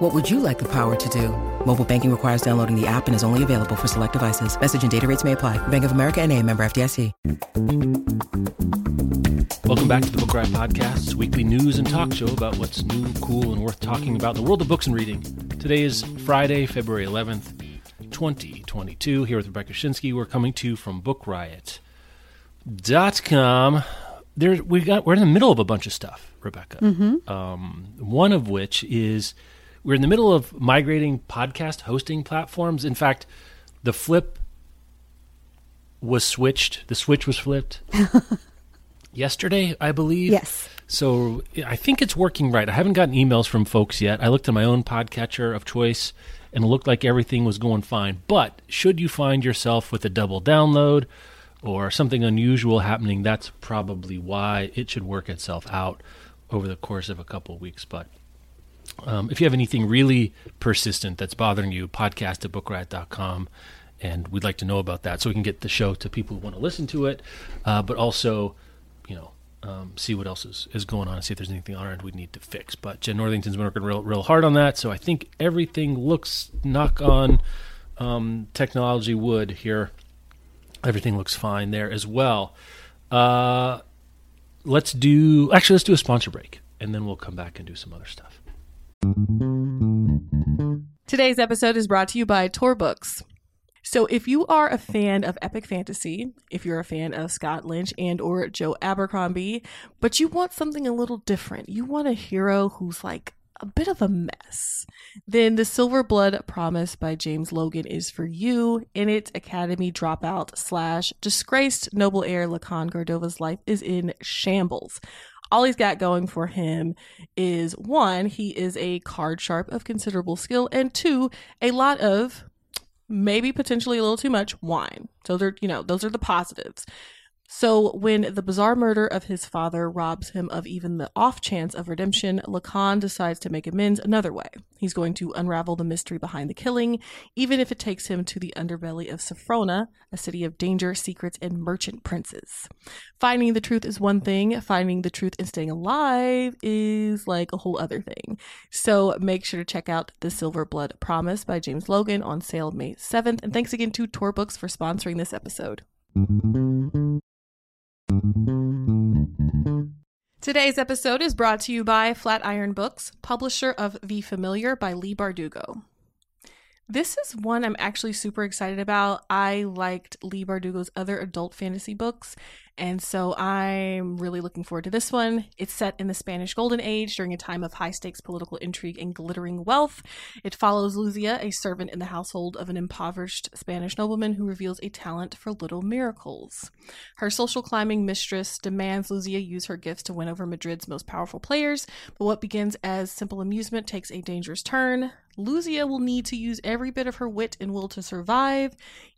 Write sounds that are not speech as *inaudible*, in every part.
What would you like the power to do? Mobile banking requires downloading the app and is only available for select devices. Message and data rates may apply. Bank of America and a member FDIC. Welcome back to the Book Riot Podcast, weekly news and talk show about what's new, cool, and worth talking about in the world of books and reading. Today is Friday, February 11th, 2022. Here with Rebecca Schinsky, We're coming to you from BookRiot.com. There, we got, we're in the middle of a bunch of stuff, Rebecca. Um, one of which is we're in the middle of migrating podcast hosting platforms. In fact, the flip was switched. The switch was flipped *laughs* yesterday, I believe. Yes. So I think it's working right. I haven't gotten emails from folks yet. I looked at my own podcatcher of choice and it looked like everything was going fine. But should you find yourself with a double download or something unusual happening, that's probably why it should work itself out over the course of a couple of weeks. But um, if you have anything really persistent that's bothering you, podcast at bookriot.com. And we'd like to know about that so we can get the show to people who want to listen to it, uh, but also, you know, um, see what else is, is going on and see if there's anything on our end we need to fix. But Jenn Northington's been working real, real hard on that. So I think everything looks, knock on um, technology wood here, everything looks fine there as well. Uh, let's do, actually, let's do a sponsor break and then we'll come back and do some other stuff. Today's episode is brought to you by Tor Books. So if you are a fan of epic fantasy, if you're a fan of Scott Lynch and or Joe Abercrombie, but you want something a little different, you want a hero who's like a bit of a mess, then The Silver Blood Promise by James Logan is for you. In it, Academy dropout slash disgraced noble heir Lucan Gardova's life is in shambles all he's got going for him is one, he is a card sharp of considerable skill, and two, a lot of maybe potentially a little too much wine. So they're, you know, those are the positives. So when the bizarre murder of his father robs him of even the off chance of redemption, Lucan decides to make amends another way. He's going to unravel the mystery behind the killing, even if it takes him to the underbelly of Saphrona, a city of danger, secrets, and merchant princes. Finding the truth is one thing, finding the truth and staying alive is like a whole other thing. So make sure to check out The Silver Blood Promise by James Logan on sale May 7th. And thanks again to Tor Books for sponsoring this episode. Today's episode is brought to you by Flatiron Books, publisher of The Familiar by Leigh Bardugo. This is one I'm actually super excited about. I liked Leigh Bardugo's other adult fantasy books, and so I'm really looking forward to this one. It's set in the Spanish Golden Age during a time of high stakes political intrigue and glittering wealth. It follows Luzia, a servant in the household of an impoverished Spanish nobleman who reveals a talent for little miracles. Her social climbing mistress demands Luzia use her gifts to win over Madrid's most powerful players, but what begins as simple amusement takes a dangerous turn. Luzia will need to use every bit of her wit and will to survive,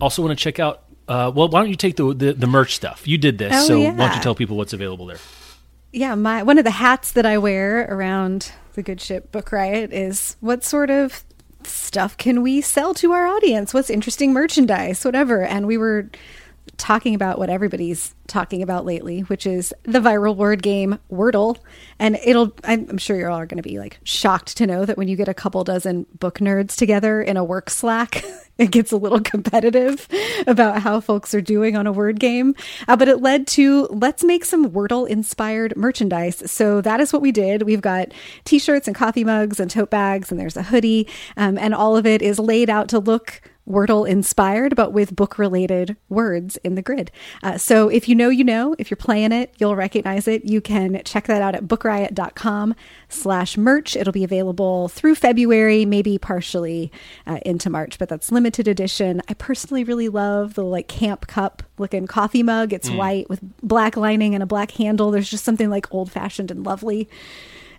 Also, want to check out. Uh, well, why don't you take the, the the merch stuff? You did this, Oh, so yeah. why don't you tell people what's available there? Yeah, my one of the hats that I wear around the Good Ship Book Riot is what sort of stuff can we sell to our audience? What's interesting merchandise, whatever. And we were talking about what everybody's talking about lately, which is the viral word game Wordle. And it'll, I'm sure you're all going to be like shocked to know that when you get a couple dozen book nerds together in a work Slack, *laughs* it gets a little competitive about how folks are doing on a word game. Uh, but it led to let's make some Wordle inspired merchandise. So that is what we did. We've got t shirts and coffee mugs and tote bags, and there's a hoodie. Um, and all of it is laid out to look Wordle inspired, but with book related words in the grid. Uh, so if you know, you know, if you're playing it, you'll recognize it. You can check that out at bookriot.com slash merch. It'll be available through February, maybe partially uh, into March, but that's limited edition. I personally really love the like camp cup looking coffee mug. It's white with black lining and a black handle. There's just something like old fashioned and lovely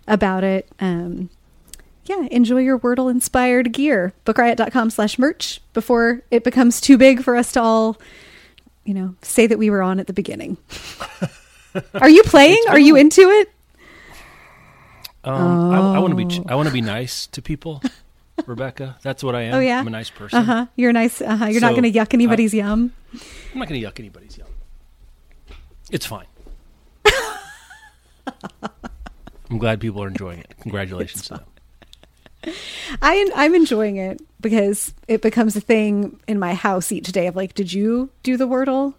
about it. Um, yeah, enjoy your Wordle inspired gear. Bookriot.com slash merch before it becomes too big for us to all, you know, say that we were on at the beginning. *laughs* Are you playing? Are you into it? Um, I, I want to be ch- I want to be nice to people, *laughs* Rebecca. That's what I am. Oh, yeah? I'm a nice person. Uh huh. You're nice. Uh huh. You're not going to yuck anybody's yum. I'm not going to yuck anybody's yum. It's fine. *laughs* I'm glad people are enjoying it. Congratulations to them. I I'm enjoying it because it becomes a thing in my house each day of like, did you do the Wordle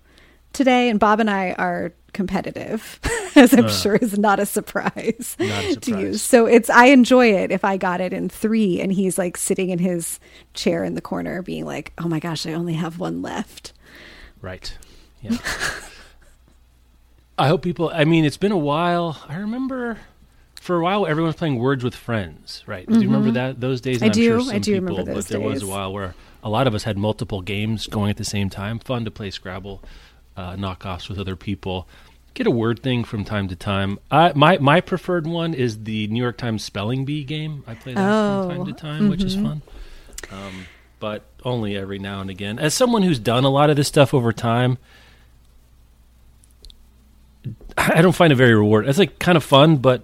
today? And Bob and I are competitive, *laughs* as I'm sure is not a surprise, Uh. Not a to you. surprise. So it's I enjoy it if I got it in three and he's like sitting in his chair in the corner being like, Oh my gosh, I only have one left. Right. Yeah. *laughs* I hope people. I mean, it's been a while. I remember for a while everyone was playing Words with Friends, right? Do you remember that those days? Mm-hmm. I And I'm sure do. some I do remember people, those But there was a while where a lot of us had multiple games going at the same time. Fun to play Scrabble, uh, knockoffs with other people. Get a word thing from time to time. I, my my preferred one is the New York Times spelling bee game. I play that from time Oh, to time, which is fun. Um, but only every now and again. As someone who's done a lot of this stuff over time, I don't find it very rewarding. It's like kind of fun, but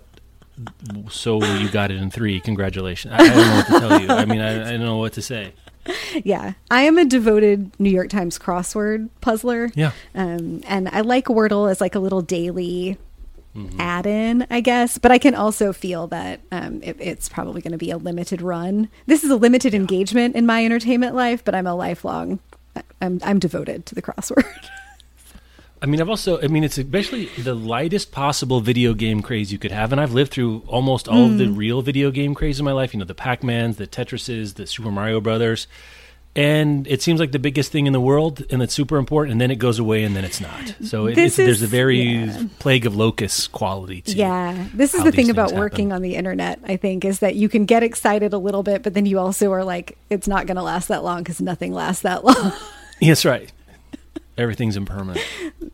so you got it in three. Congratulations. I, I don't know what to tell you. I mean, I, I don't know what to say. *laughs* Yeah, I am a devoted New York Times crossword puzzler. Yeah. Um, and I like Wordle as like a little daily add-in, I guess. But I can also feel that um, it, it's probably going to be a limited run. This is a limited engagement in my entertainment life, but I'm a lifelong. I'm I'm devoted to the crossword. *laughs* I mean, I've also, I mean, it's basically the lightest possible video game craze you could have. And I've lived through almost all of the mm. real video game craze in my life. You know, the Pac Mans, the Tetrises, the Super Mario Brothers. And it seems like the biggest thing in the world, and it's super important, and then it goes away, and then it's not. So it, it's, there's a very yeah. plague of locusts quality to it. yeah, this is the thing about happen. working on the internet. I think is that you can get excited a little bit, but then you also are like, it's not going to last that long because nothing lasts that *laughs* long. Yes, right. Everything's impermanent.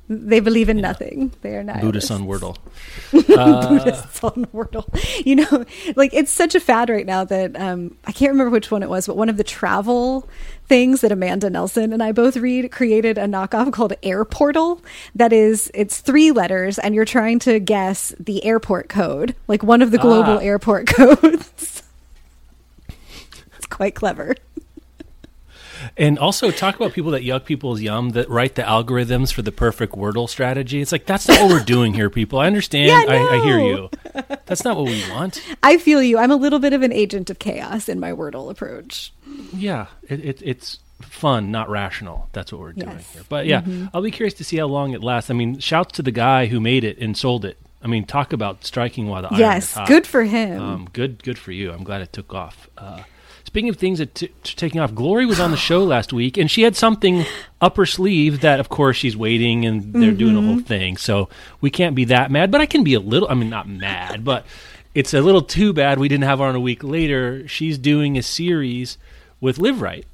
they believe in nothing. They are not Buddhist on Wordle. *laughs* Buddhists on Wordle. You know, like it's such a fad right now that um, I can't remember which one it was, but one of the travel things that Amanda Nelson and I both read created a knockoff called Airportal. That is, it's three letters, and you're trying to guess the airport code, like one of the global Ah. airport *laughs* codes. it's quite clever. And also talk about people that yuck people's yum that write the algorithms for the perfect Wordle strategy. It's like that's not what we're doing here, people. I understand. Yeah, I, I hear you. That's not what we want. I feel you. I'm a little bit of an agent of chaos in my Wordle approach. Yeah, it, it, it's fun, not rational. That's what we're doing Yes. here. But yeah, Mm-hmm. I'll be curious to see how long it lasts. I mean, shouts to the guy who made it and sold it. I mean, talk about striking while the iron yes, is hot. Yes, good for him. Um, good, good for you. I'm glad it took off. Uh, speaking of things that t- t- taking off, Glory was on the show last week, and she had something up her sleeve that, of course, she's waiting, and they're doing a whole mm-hmm. thing. So we can't be that mad, but I can be a little. I mean, not mad, but it's a little too bad we didn't have her on a week later. She's doing a series with Liveright.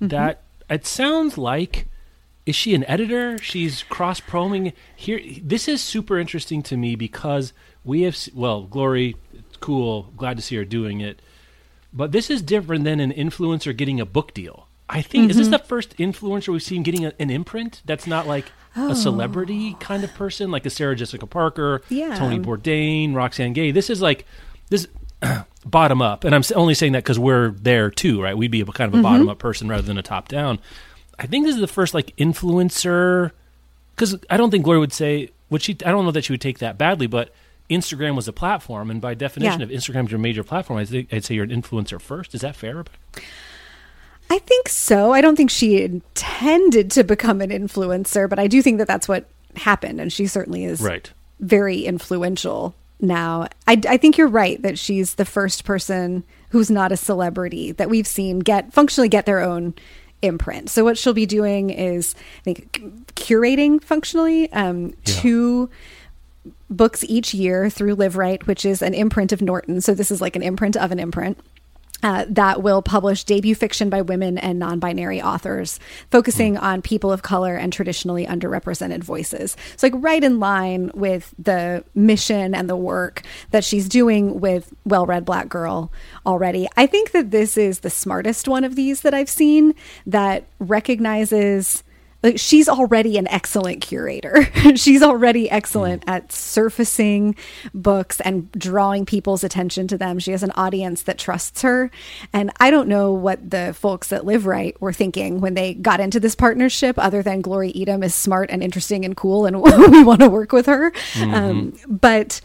Mm-hmm. That it sounds like. Is she an editor? She's cross proming here. This is super interesting to me because we have well, Glory, cool. Glad to see her doing it, but this is different than an influencer getting a book deal. I think is this mm-hmm. the first influencer we've seen getting a, an imprint that's not like a oh. celebrity kind of person, like a Sarah Jessica Parker, Yeah. Tony Bourdain, Roxane Gay. This is like this *clears throat* bottom up, and I'm only saying that because we're there too, right? We'd be a kind of a mm-hmm. bottom up person rather than a top down. I think this is the first like influencer because I don't think Gloria would say would she. I don't know that she would take that badly, but Instagram was a platform, and by definition, Yeah. if Instagram's your major platform, I think I'd say you're an influencer first. Is that fair? Rebecca? I think so. I don't think she intended to become an influencer, but I do think that that's what happened, and she certainly is Right. very influential now. I, I think you're right that she's the first person who's not a celebrity that we've seen get functionally get their own imprint. So what she'll be doing is, I think, curating functionally um, Yeah. two books each year through Liveright, which is an imprint of Norton. So this is like an imprint of an imprint. Uh, that will publish debut fiction by women and non binary authors, focusing on people of color and traditionally underrepresented voices. It's like right in line with the mission and the work that she's doing with Well Read Black Girl already. I think that this is the smartest one of these that I've seen that recognizes like she's already an excellent curator. *laughs* she's already excellent at surfacing books and drawing people's attention to them. She has an audience that trusts her. And I don't know what the folks that Liveright were thinking when they got into this partnership, other than Glory Edim is smart and interesting and cool, and *laughs* we want to work with her. Um, but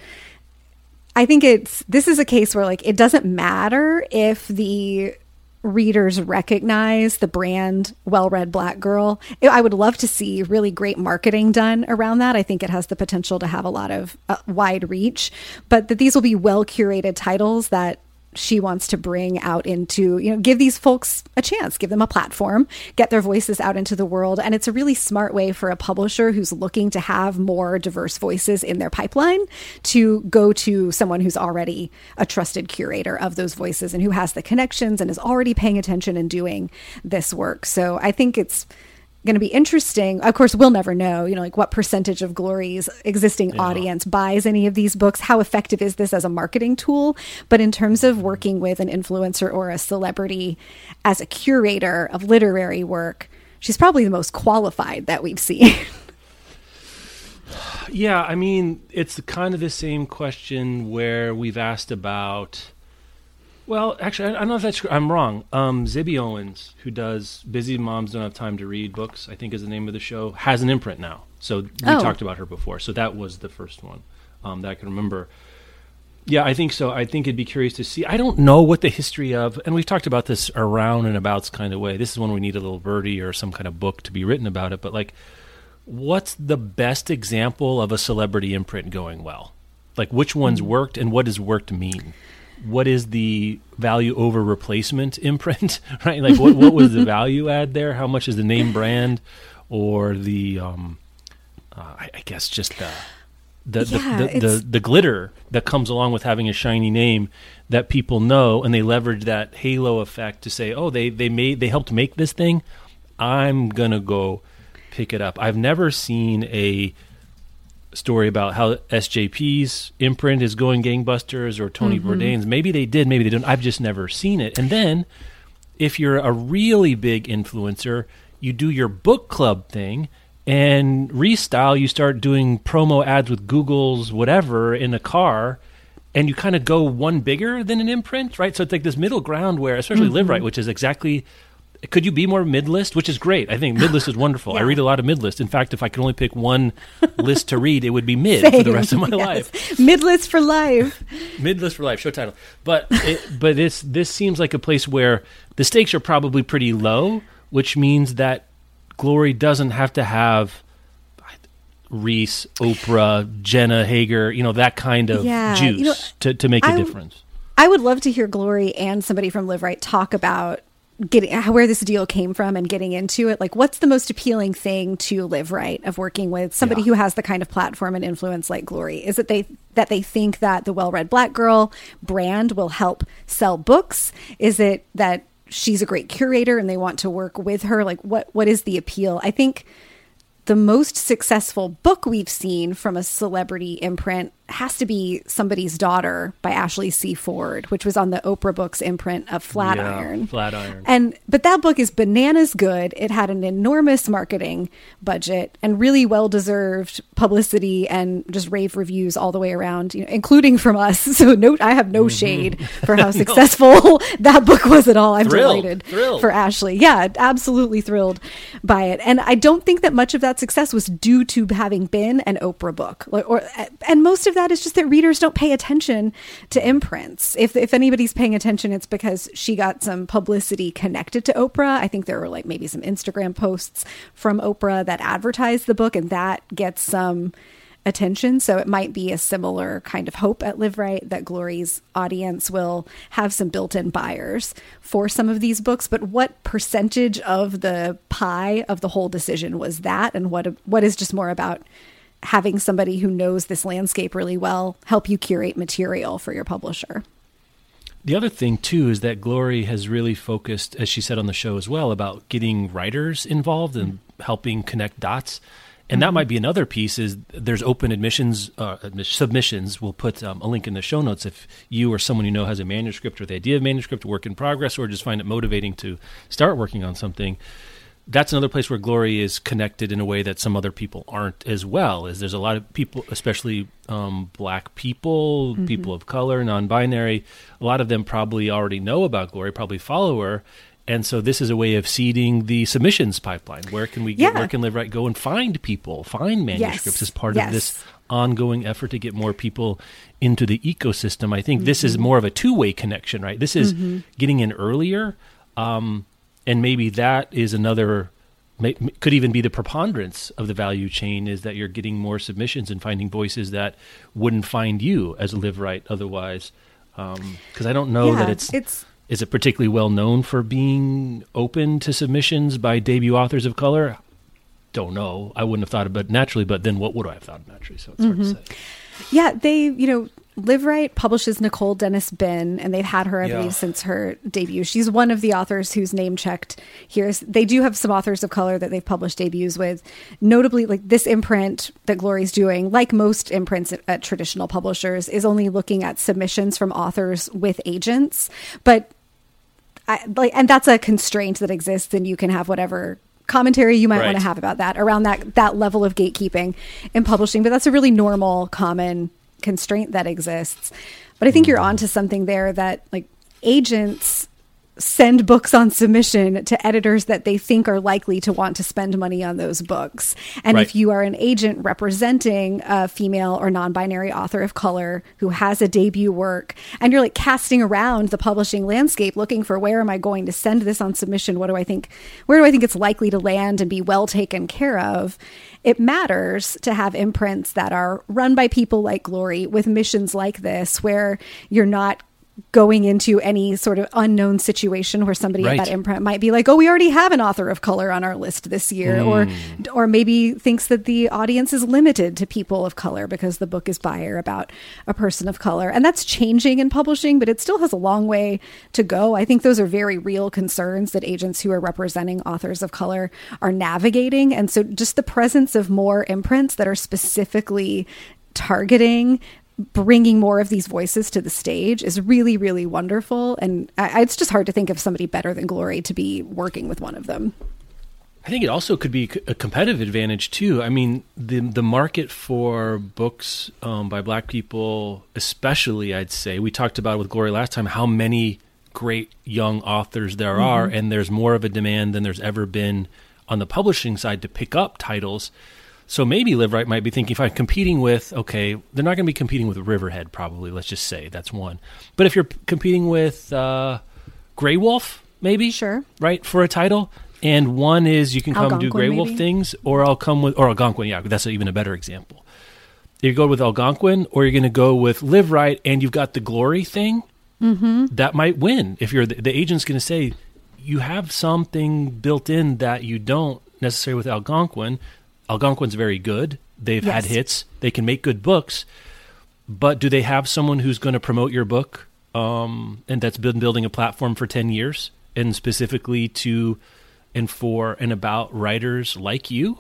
I think it's this is a case where like it doesn't matter if the readers recognize the brand well read black girl. I would love to see really great marketing done around that. I think it has the potential to have a lot of uh, wide reach but that these will be well curated titles that she wants to bring out into you know give these folks a chance give them a platform get their voices out into the world. And it's a really smart way for a publisher who's looking to have more diverse voices in their pipeline to go to someone who's already a trusted curator of those voices and who has the connections and is already paying attention and doing this work. So i think it's going to be interesting. Of course, we'll never know, you know, like what percentage of Glory's existing audience buys any of these books. How effective is this as a marketing tool? But in terms of working with an influencer or a celebrity as a curator of literary work, she's probably the most qualified that we've seen. *laughs* Yeah, I mean, it's kind of the same question where we've asked about. Well, actually, I, I don't know if that's. I'm wrong. Um, Zibby Owens, who does "Busy Moms Don't Have Time to Read" books, I think is the name of the show, has an imprint now. So we Oh. talked about her before. So that was the first one um, that I can remember. Yeah, I think so. I think it'd be curious to see. I don't know what the history of, and we've talked about this around and abouts kind of way. This is when we need a little birdie or some kind of book to be written about it. But like, what's the best example of a celebrity imprint going well? Like, which ones worked and what does worked mean? What is the value over replacement imprint, *laughs* right? Like, what, what was the *laughs* value add there? How much is the name brand or the, um, uh, I, I guess, just the, the, Yeah, the, the, the, the glitter that comes along with having a shiny name that people know and they leverage that halo effect to say, oh, they, they made, they helped make this thing. I'm going to go pick it up. I've never seen a story about how SJP's imprint is going gangbusters or Tony mm-hmm. Bourdain's. Maybe they did, maybe they don't. I've just never seen it. And then if you're a really big influencer, you do your book club thing and restyle, you start doing promo ads with Google's whatever in a car and you kind of go one bigger than an imprint, right? So it's like this middle ground where, especially mm-hmm. Liveright, which is exactly. Could you be more mid list? Which is great. I think mid list is *laughs* wonderful. I read a lot of mid list. In fact, if I could only pick one *laughs* list to read, it would be mid for the rest of my Yes. life. Midlist for life. *laughs* Mid list for life, show title. But it, but this this seems like a place where the stakes are probably pretty low, which means that Glory doesn't have to have Reese, Oprah, Jenna Hager, you know that kind of Yeah, juice you know, to to make a difference. I would love to hear Glory and somebody from Liveright talk about getting where this deal came from and getting into it. Like, what's the most appealing thing to Liveright of working with somebody Yeah. who has the kind of platform and influence like Glory? Is it they that they think that the well-read black girl brand will help sell books? Is it that she's a great curator and they want to work with her? Like, what what is the appeal? I think the most successful book we've seen from a celebrity imprint has to be Somebody's Daughter by Ashley C. Ford, which was on the Oprah Books imprint of Flatiron. Yeah, Flatiron. And but that book is bananas good. It had an enormous marketing budget and really well deserved publicity and just rave reviews all the way around, you know, including from us. *laughs* So no I have no shade for how *laughs* successful *laughs* that book was at all. I'm Mm-hmm. Thrilled, delighted thrilled. for Ashley. Yeah, absolutely thrilled by it. And I don't think that much of that success was due to having been an Oprah book. Or and most of that is just that readers don't pay attention to imprints. If if anybody's paying attention, it's because she got some publicity connected to Oprah. I think there were like maybe some Instagram posts from Oprah that advertised the book, and that gets some attention. So it might be a similar kind of hope at Liveright that Glory's audience will have some built in buyers for some of these books. But what percentage of the pie of the whole decision was that? And what, what is just more about having somebody who knows this landscape really well help you curate material for your publisher? The other thing too is that Glory has really focused, as she said on the show as well, about getting writers involved and mm-hmm. helping connect dots. And that mm-hmm. might be another piece. Is there's open admissions uh, submissions? We'll put um, a link in the show notes if you or someone you know has a manuscript or the idea of manuscript, work in progress, or just find it motivating to start working on something that's another place where glory is connected in a way that some other people aren't as well is there's a lot of people especially um, black people mm-hmm. people of color non-binary a lot of them probably already know about glory probably follow her and so this is a way of seeding the submissions pipeline where can we get yeah. where can Liveright go and find people find manuscripts yes. as part yes. of this ongoing effort to get more people into the ecosystem i think mm-hmm. this is mm-hmm. more of a two-way connection right this is mm-hmm. getting in earlier um, and maybe that is another could even be the preponderance of the value chain is that you're getting more submissions and finding voices that wouldn't find you as a Liveright otherwise because um, i don't know yeah, that it's it's is it particularly well known for being open to submissions by debut authors of color don't know i wouldn't have thought about it naturally but then what would i have thought naturally so it's mm-hmm. hard to mm-hmm. say yeah they you know Liveright publishes Nicole Dennis Benn, and they've had her, I yeah. believe, since her debut. She's one of the authors who's name checked here. They do have some authors of color that they've published debuts with. Notably, like this imprint that Glory's doing, like most imprints at, at traditional publishers, is only looking at submissions from authors with agents. But I, like, and that's a constraint that exists, and you can have whatever commentary you might right. want to have about that around that that level of gatekeeping in publishing but that's a really normal common constraint that exists. But I think you're mm. onto something there that like agents send books on submission to editors that they think are likely to want to spend money on those books. And right. if you are an agent representing a female or non binary author of color who has a debut work, and you're like casting around the publishing landscape looking for where am I going to send this on submission? What do I think? Where do I think it's likely to land and be well taken care of? it matters to have imprints that are run by people like Glory with missions like this, where you're not going into any sort of unknown situation where somebody right. at that imprint might be like, "Oh, we already have an author of color on our list this year," mm. or or maybe thinks that the audience is limited to people of color because the book is by or about a person of color, and that's changing in publishing, but it still has a long way to go. I think those are very real concerns that agents who are representing authors of color are navigating, and so just the presence of more imprints that are specifically targeting bringing more of these voices to the stage is really, really wonderful. And I, it's just hard to think of somebody better than Glory to be working with one of them. I think it also could be a competitive advantage too. I mean, the the market for books um, by Black people, especially, I'd say, we talked about with Glory last time how many great young authors there mm-hmm. are, and there's more of a demand than there's ever been on the publishing side to pick up titles. So maybe Liveright might be thinking if I'm competing with, okay, they're not going to be competing with Riverhead, probably. Let's just say that's one. But if you're competing with uh, Graywolf, maybe, sure, right, for a title, and one is you can come Algonquin, do Graywolf maybe? things, or I'll come with, or Algonquin, yeah, that's even a better example. You go with Algonquin, or you're going to go with Liveright, and you've got the glory thing. Mm-hmm. That might win if you're the, the agent's going to say you have something built in that you don't necessarily with Algonquin Algonquin's very good. They've yes. had hits. They can make good books. But do they have someone who's going to promote your book um, and that's been building a platform for 10 years and specifically to and for and about writers like you?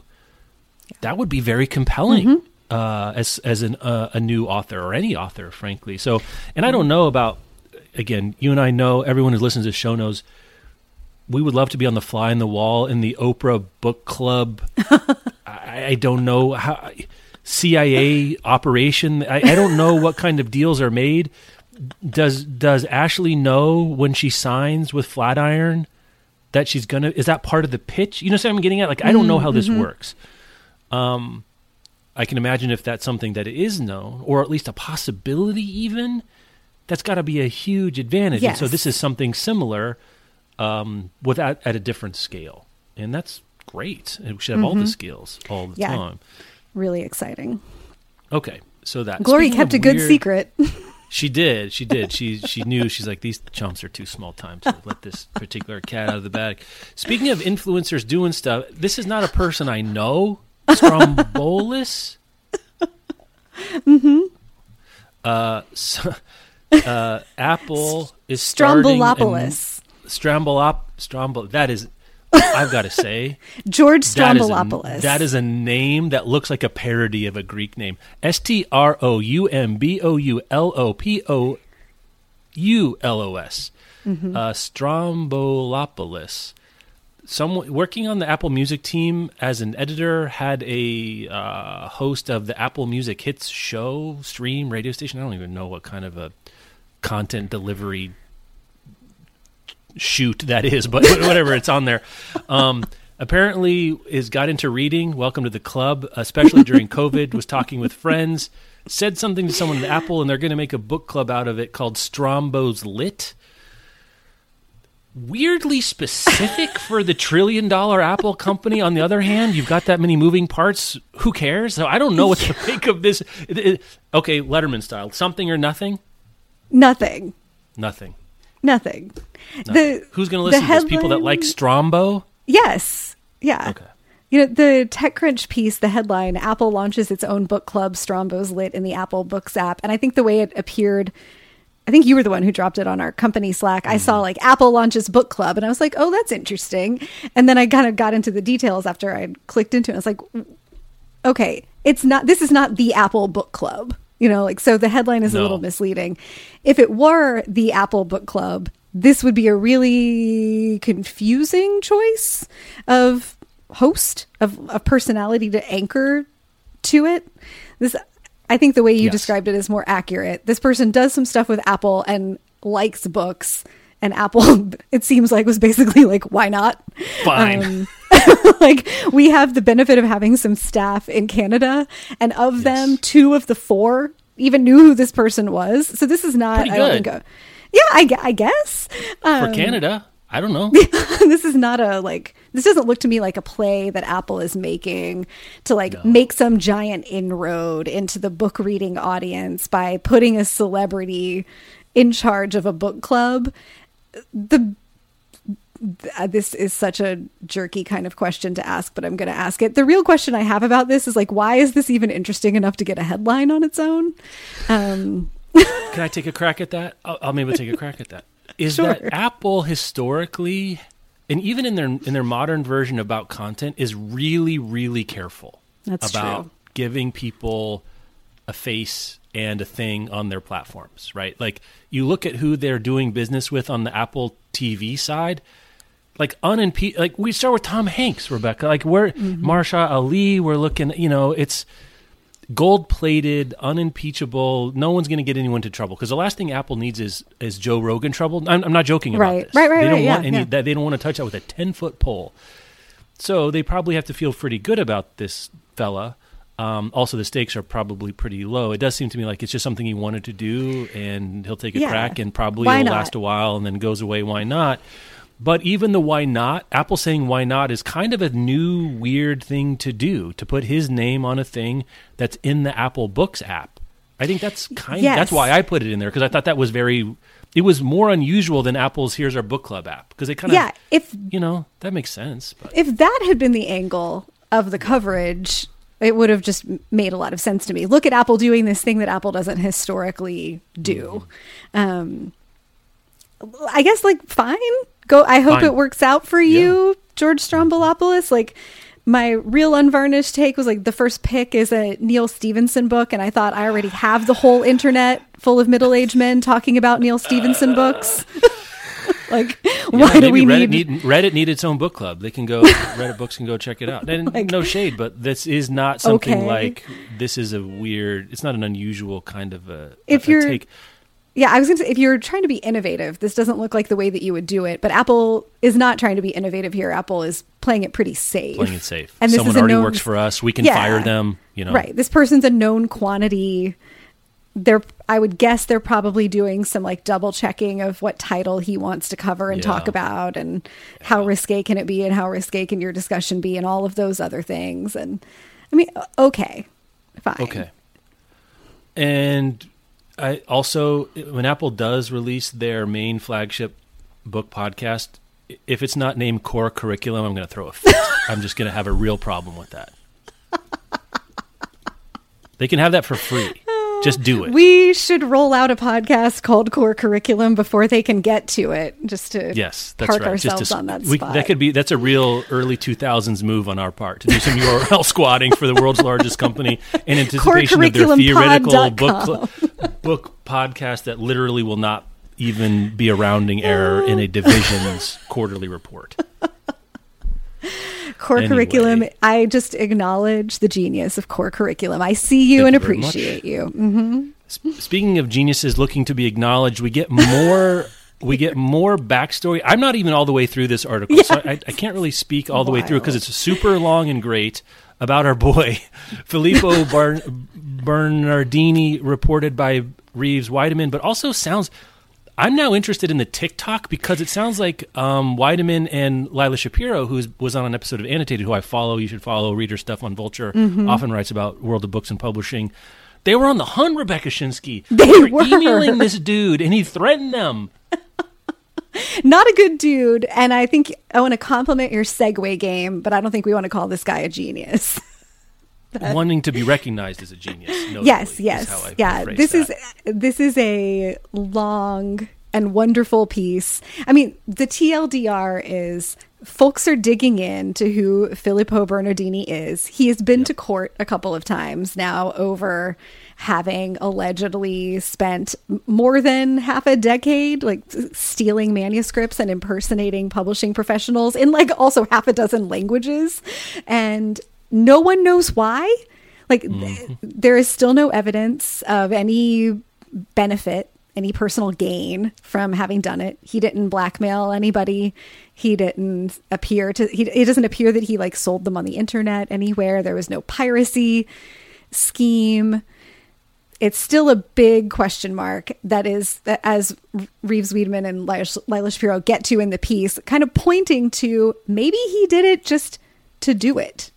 Yeah. That would be very compelling. Mm-hmm. Uh, as as an, uh, a new author or any author, frankly. So, and I don't know about again. You and I know everyone who listens to the show knows we would love to be on the fly in the wall in the Oprah book club. *laughs* I, don't know how CIA operation. I, I don't know what kind of deals are made. Does does Ashley know when she signs with Flatiron that she's gonna? Is that part of the pitch? You know what I'm getting at? Like I don't know how this mm-hmm. works. Um, I can imagine if that's something that is known, or at least a possibility, even that's got to be a huge advantage. Yes. And so this is something similar um, without at a different scale, and that's great. And we should have mm-hmm. all the skills all the yeah. time. Really exciting. Okay, so that Glory Speaking kept a good secret. *laughs* She did. She did. She she knew. She's like these chumps are too small time to let this particular cat out of the bag. Speaking of influencers doing stuff, this is not a person I know. Strombolus. Mm-hmm. Uh, so, uh, Apple is starting. Stroumboulopoulos. Strombolop. Strombol. That is. I've got to say. *laughs* George That is, a, Stroumboulopoulos. that is a name that looks like a parody of a Greek name. S T R O U M B O U L O P O U L O S. Mm-hmm. Uh, Stroumboulopoulos. Someone working on the Apple Music team as an editor had a uh, host of the Apple Music Hits show, stream, radio station. I don't even know what kind of a content delivery shoot that is, but *laughs* whatever, it's on there. Um, apparently, is got into reading. Welcome to the club, especially during *laughs* COVID. was talking with friends, said something to someone at Apple, and they're going to make a book club out of it called Strombo's Lit. Weirdly specific *laughs* for the trillion dollar Apple company. On the other hand, you've got that many moving parts. Who cares? So I don't know what to think of this. Okay, Letterman style. Something or nothing? nothing. Nothing. Nothing. nothing. The Who's going to listen to this? People that like Strombo? Yes. Yeah. Okay. You know, the TechCrunch piece, the headline, Apple launches its own book club, Strombo's Lit, in the Apple Books app. And I think the way it appeared, I think you were the one who dropped it on our company Slack. I Mm-hmm. saw like Apple launches book club, and I was like, oh, that's interesting. And then I kind of got into the details after I clicked into it. I was like, okay, it's not, this is not the Apple book club. You know, like, so the headline is a little misleading. If it were the Apple book club, this would be a really confusing choice of host, of, of personality to anchor to it. This, I think the way you Yes. described it is more accurate. This person does some stuff with Apple and likes books. And Apple, *laughs* it seems like, was basically like, why not? Fine. Um, *laughs* like we have the benefit of having some staff in Canada, and of them, two of the four even knew who this person was. So this is not. Pretty I don't good. think. A, yeah, I, I guess um, For Canada, I don't know. *laughs* this is not a like. This doesn't look to me like a play that Apple is making to like make some giant inroad into the book reading audience by putting a celebrity in charge of a book club. The uh, this is such a jerky kind of question to ask, but I'm going to ask it. The real question I have about this is like, why is this even interesting enough to get a headline on its own? Um, *laughs* Can I take a crack at that? I'll, I'll maybe take a crack at that. Is Sure. that Apple historically, and even in their in their modern version about content, is really really careful That's about true. giving people a face and a thing on their platforms, right? Like you look at who they're doing business with on the Apple TV side, like unimpe- like we start with Tom Hanks, Rebecca. Like we're Mm-hmm. Marsha Ali, we're looking, you know, it's gold plated, unimpeachable. No one's going to get anyone to trouble because the last thing Apple needs is is Joe Rogan trouble. I'm, I'm not joking about Right. this. Right, right, They don't right, want yeah, any. yeah. That they don't want to touch that with a ten foot pole. So they probably have to feel pretty good about this fella. Um, also, the stakes are probably pretty low. It does seem to me like it's just something he wanted to do, and he'll take a Yeah. crack, and probably Why it'll not? last a while, and then goes away. Why not? But even the why not, Apple saying why not is kind of a new weird thing to do to put his name on a thing that's in the Apple Books app. I think that's kind Yes. that's why I put it in there because I thought that was very it was more unusual than Apple's here's our book club app because they kind of yeah, if you know, that makes sense. But if that had been the angle of the coverage, it would have just made a lot of sense to me. Look at Apple doing this thing that Apple doesn't historically do. Um, I guess, like, fine. Go. I hope Fine. it works out for you, George Stroumboulopoulos. Like, my real unvarnished take was like the first pick is a Neal Stephenson book, and I thought I already have the whole internet full of middle aged men talking about Neal Stephenson books. *laughs* like, *laughs* why do we Reddit need? need Reddit need its own book club. They can go *laughs* Reddit books can go check it out. And *laughs* Like- no shade, but this is not something Okay. like this is a weird. It's not an unusual kind of a. If a you're- take. Yeah, I was going to say, if you're trying to be innovative, this doesn't look like the way that you would do it. But Apple is not trying to be innovative here. Apple is playing it pretty safe. playing it safe. And this Someone already known- works for us. We can Yeah. fire them. You know, Right. This person's a known quantity. They're, I would guess they're probably doing some like double checking of what title he wants to cover and Yeah. talk about and how risque can it be and how risque can your discussion be and all of those other things. And I mean, okay, fine. Okay. And I also, when Apple does release their main flagship book podcast, if it's not named core curriculum, I'm going to throw a fit. *laughs* I'm just going to have a real problem with that. They can have that for free. *laughs* Just do it. We should roll out a podcast called Core Curriculum before they can get to it, just to yes, that's park right. ourselves just to, on that we, spot. That could be. That's a real early 2000s move on our part to do some URL *laughs* squatting for the world's largest company in *laughs* anticipation of their theoretical book *laughs* book podcast that literally will not even be a rounding error in a division's quarterly report. Core Anyway. curriculum. I just acknowledge the genius of core curriculum. I see you Thank and you appreciate you. Mm-hmm. Sp- Speaking of geniuses looking to be acknowledged, we get more. We get more backstory. I'm not even all the way through this article, so I, I can't really speak all the way through because it's super long and great about our boy *laughs* Filippo Bar- Bernardini, reported by Reeves Wiedeman, but also sounds. I'm now interested in the TikTok because it sounds like um, Wiedeman and Lila Shapiro, who was on an episode of Annotated, who I follow. You should follow. Reader stuff on Vulture. Often writes about World of Books and Publishing. They were on the hunt, Rebecca Schinsky. *laughs* They were were. emailing this dude, and he threatened them. *laughs* Not a good dude, and I think I want to compliment your segue game, but I don't think we want to call this guy a genius. *laughs* wanting to be recognized as a genius. yes, yes, yeah. This is this is a long and wonderful piece. I mean, the TLDR is folks are digging in to who Filippo Bernardini is. He has been to court a couple of times now over having allegedly spent more than half a decade like stealing manuscripts and impersonating publishing professionals in like also half a dozen languages and no one knows why. Like th- mm-hmm. there is still no evidence of any benefit any personal gain from having done it. He didn't blackmail anybody. He didn't appear to he, it doesn't appear that he like sold them on the internet anywhere. There was no piracy scheme. It's still a big question mark that is that as Reeves Wiedeman and Lila Shapiro get to in the piece, kind of pointing to maybe he did it just to do it.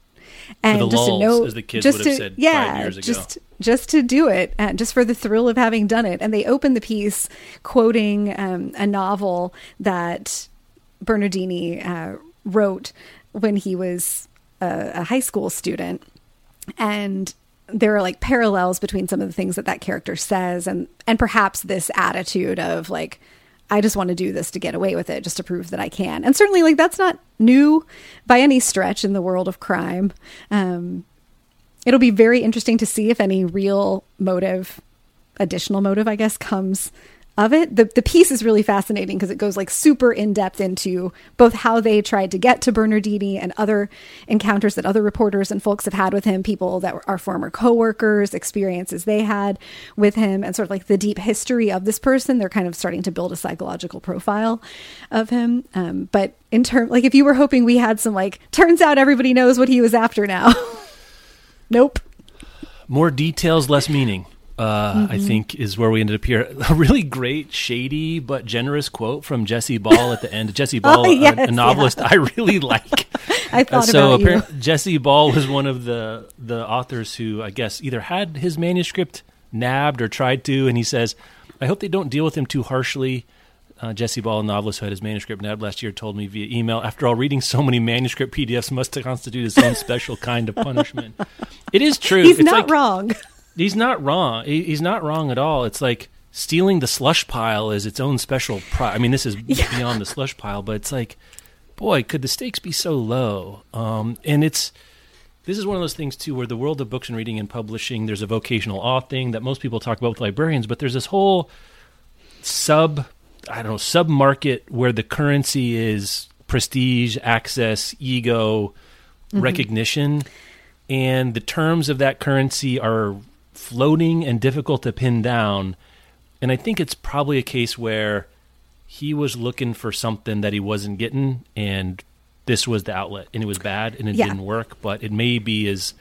And the just lulz, to know, as the kids just would have to, said five yeah, years ago. just just to do it, and just for the thrill of having done it. And they open the piece quoting um, a novel that Bernardini uh, wrote when he was a, a high school student, and there are like parallels between some of the things that that character says, and and perhaps this attitude of like. I just want to do this to get away with it, just to prove that I can. And certainly, like, that's not new by any stretch in the world of crime. Um, it'll be very interesting to see if any real motive, additional motive, I guess, comes of it. The the piece is really fascinating because it goes like super in depth into both how they tried to get to Bernardini and other encounters that other reporters and folks have had with him, people that are former coworkers, experiences they had with him, and sort of like the deep history of this person. They're kind of starting to build a psychological profile of him. Um, but in term, like if you were hoping we had some like, turns out everybody knows what he was after now. *laughs* nope. More details, less meaning. Uh, I Mm-hmm. think is where we ended up here. *laughs* A really great, shady but generous quote from Jesse Ball at the end. *laughs* Jesse Ball, Oh, a- yes, a, novelist I really *laughs* like. I thought so about you. Jesse Ball was one of the the authors who I guess either had his manuscript nabbed or tried to, and he says, "I hope they don't deal with him too harshly." Uh, Jesse Ball, a novelist who had his manuscript nabbed last year, told me via email. After all, reading so many manuscript PDFs must constitute its own special kind of punishment. It is true. He's It's not like- wrong. He's not wrong. He- He's not wrong at all. It's like stealing the slush pile is its own special. Pri- I mean, this is beyond the slush pile, but it's like, boy, could the stakes be so low? Um, and it's this is one of those things too, where the world of books and reading and publishing, there's a vocational awe thing that most people talk about with librarians, but there's this whole sub, I don't know, sub market where the currency is prestige, access, ego, recognition, and the terms of that currency are floating and difficult to pin down. And I think it's probably a case where he was looking for something that he wasn't getting, and this was the outlet, and it was bad, and it Yeah. didn't work. But it may be as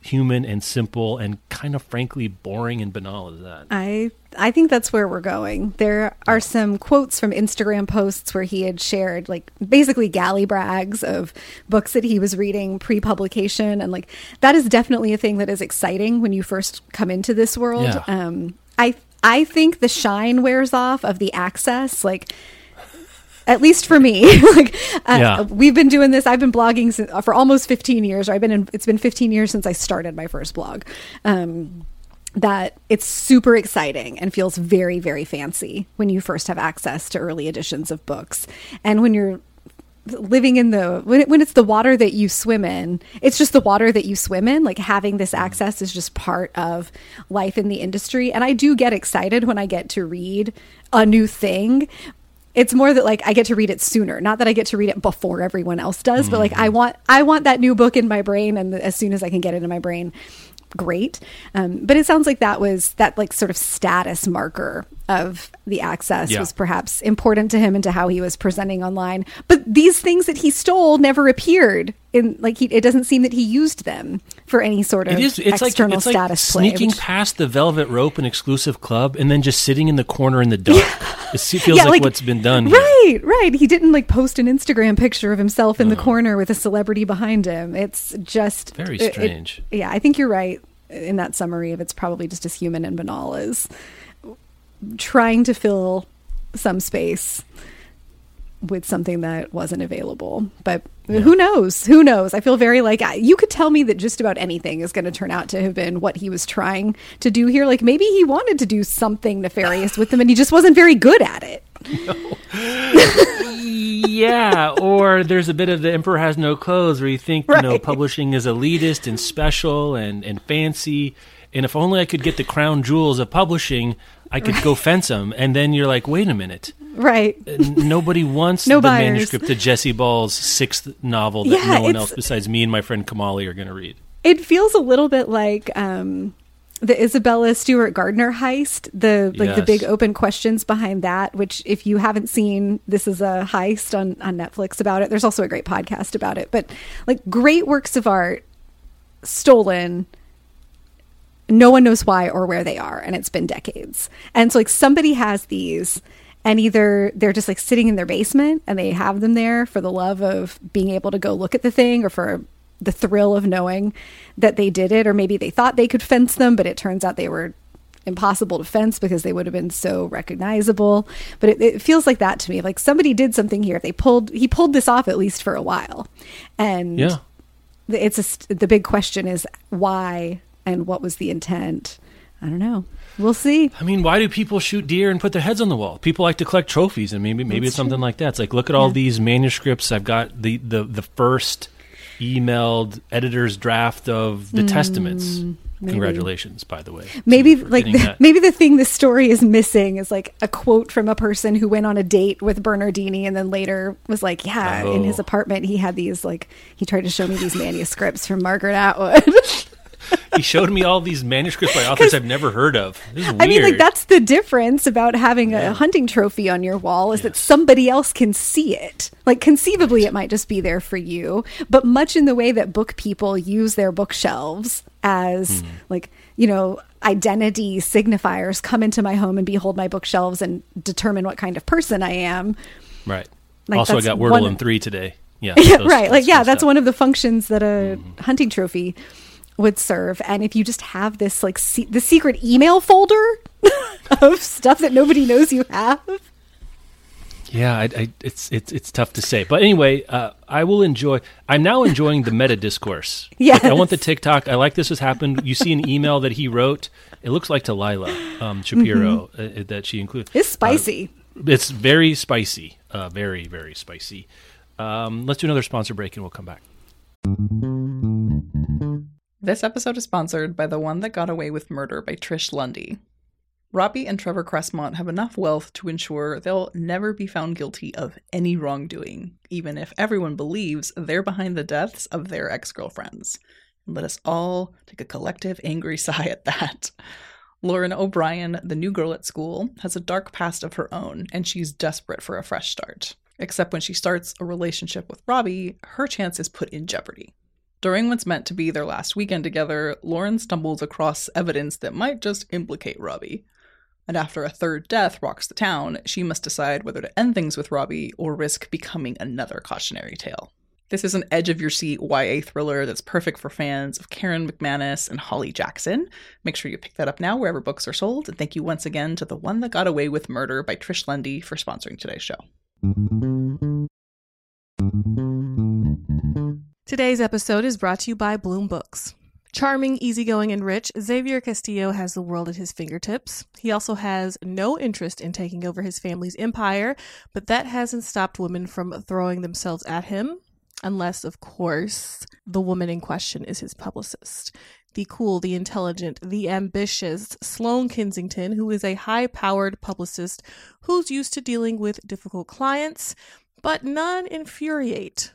human and simple and kind of frankly boring and banal as that. I I think that's where we're going. There are some quotes from Instagram posts where he had shared like basically galley brags of books that he was reading pre-publication and like that is definitely a thing that is exciting when you first come into this world. Yeah. Um I I think the shine wears off of the access like at least for me. *laughs* Like uh, Yeah. we've been doing this. I've been blogging since, for almost 15 years or i've been in it's been 15 years since i started my first blog. Um, that it's super exciting and feels very very fancy when you first have access to early editions of books. And when you're living in the when, it, when it's the water that you swim in it's just the water that you swim in like having this access is just part of life in the industry. And i do get excited when i get to read a new thing it's more that like i get to read it sooner. Not that i get to read it before everyone else does but like i want i want that new book in my brain and as soon as i can get it in my brain great. Um, but it sounds like that was that like sort of status marker of the access Yeah. was perhaps important to him and to how he was presenting online but these things that he stole never appeared in like he, it doesn't seem that he used them for any sort of It is. It's like external it's like status play, sneaking which- past the velvet rope and exclusive club, and then just sitting in the corner in the dark. *laughs* It feels Yeah, like, like- what's been done. here. Right, right. He didn't like post an Instagram picture of himself in the corner with a celebrity behind him. It's just Very it- it- strange. yeah, I think you're right in that summary of it's probably just as human and banal as trying to fill some space with something that wasn't available. But who knows? Who knows? I feel very like I- you could tell me that just about anything is going to turn out to have been what he was trying to do here. Like maybe he wanted to do something nefarious with them and he just wasn't very good at it. *laughs* yeah, or there's a bit of the emperor has no clothes, where you think you know publishing is elitist and special and and fancy, and if only I could get the crown jewels of publishing, I could go fence them. And then you're like, wait a minute, Right. Nobody wants No the buyers. manuscript to Jesse Ball's sixth novel that Yeah, no one else besides me and my friend Kamali are going to read. It feels a little bit like um, the Isabella Stewart Gardner heist, the like the big open questions behind that. Which, if you haven't seen, this is a heist on on Netflix about it. There's also a great podcast about it. But like great works of art stolen. No one knows why or where they are, and it's been decades. And so, like, somebody has these, and either they're just like sitting in their basement and they have them there for the love of being able to go look at the thing or for the thrill of knowing that they did it, or maybe they thought they could fence them, but it turns out they were impossible to fence because they would have been so recognizable. But it, it feels like that to me. Like somebody did something here. They pulled he pulled this off at least for a while, and Yeah. it's a, the big question is why and what was the intent. I don't know. We'll see. I mean, why do people shoot deer and put their heads on the wall? People like to collect trophies, and maybe maybe That's it's something true. like that. It's like look at all Yeah. these manuscripts. I've got the the the first emailed editor's draft of the Testaments. Mm, maybe. Congratulations, by the way. Maybe like the, *laughs* maybe the thing this story is missing is like a quote from a person who went on a date with Bernardini and then later was like, yeah, in his Oh. apartment he had these like he tried to show me these manuscripts from Margaret Atwood. *laughs* he showed me all these manuscripts by authors I've never heard of. This is weird. I mean, like that's the difference about having a hunting trophy on your wall is that somebody else can see it. Like conceivably, it might just be there for you, but much in the way that book people use their bookshelves as Hmm. like you know identity signifiers. Come into my home and behold my bookshelves and determine what kind of person I am. right. like, also, I got Wordle one- in three today. Yeah, *laughs* yeah, those- right. Like, yeah, that's stuff. one of the functions that a Mm-hmm. hunting trophy would serve. And if you just have this, like, se- the secret email folder *laughs* of stuff that nobody knows you have, Yeah, I, I, it's it's it's tough to say, but anyway, uh, I will enjoy. I'm now enjoying the meta discourse. *laughs* Yeah, Like, I want the TikTok. I like this has happened. You see an email that he wrote. It looks like to Lila um, Shapiro uh, that she included. it's spicy. It's very spicy, uh, very very spicy. Um, let's do another sponsor break and we'll come back. This episode is sponsored by The One That Got Away with Murder by Trish Lundy. Robbie and Trevor Cressmont have enough wealth to ensure they'll never be found guilty of any wrongdoing, even if everyone believes they're behind the deaths of their ex girlfriends. Let us all take a collective angry *laughs* sigh at that. Lauren O'Brien, the new girl at school, has a dark past of her own, and she's desperate for a fresh start. Except when she starts a relationship with Robbie, her chance is put in jeopardy. During what's meant to be their last weekend together, Lauren stumbles across evidence that might just implicate Robbie. And after a third death rocks the town, she must decide whether to end things with Robbie or risk becoming another cautionary tale. This is an edge of your seat YA thriller that's perfect for fans of Karen McManus and Holly Jackson. Make sure you pick that up now wherever books are sold. And thank you once again to The One That Got Away with Murder by Trish Lundy for sponsoring today's show. Today's episode is brought to you by Bloom Books. Charming, easygoing, and rich, Xavier Castillo has the world at his fingertips. He also has no interest in taking over his family's empire, but that hasn't stopped women from throwing themselves at him, unless, of course, the woman in question is his publicist. The cool, the intelligent, the ambitious Sloane Kensington, who is a high powered publicist who's used to dealing with difficult clients, but none infuriate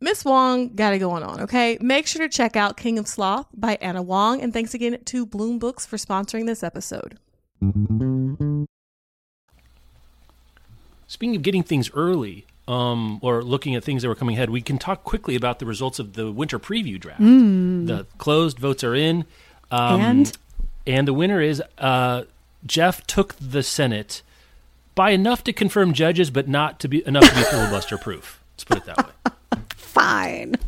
Miss Huang got it going on, okay? Make sure to check out King of Sloth by Ana Huang, and thanks again to Bloom Books for sponsoring this episode. Speaking of getting things early, um, or looking at things that were coming ahead, we can talk quickly about the results of the winter preview draft. The closed votes are in, um, And? and the winner is uh, Jeff took the Senate by enough to confirm judges, but not to be enough to be *laughs* filibuster proof. Let's put it that way. Fine. *laughs*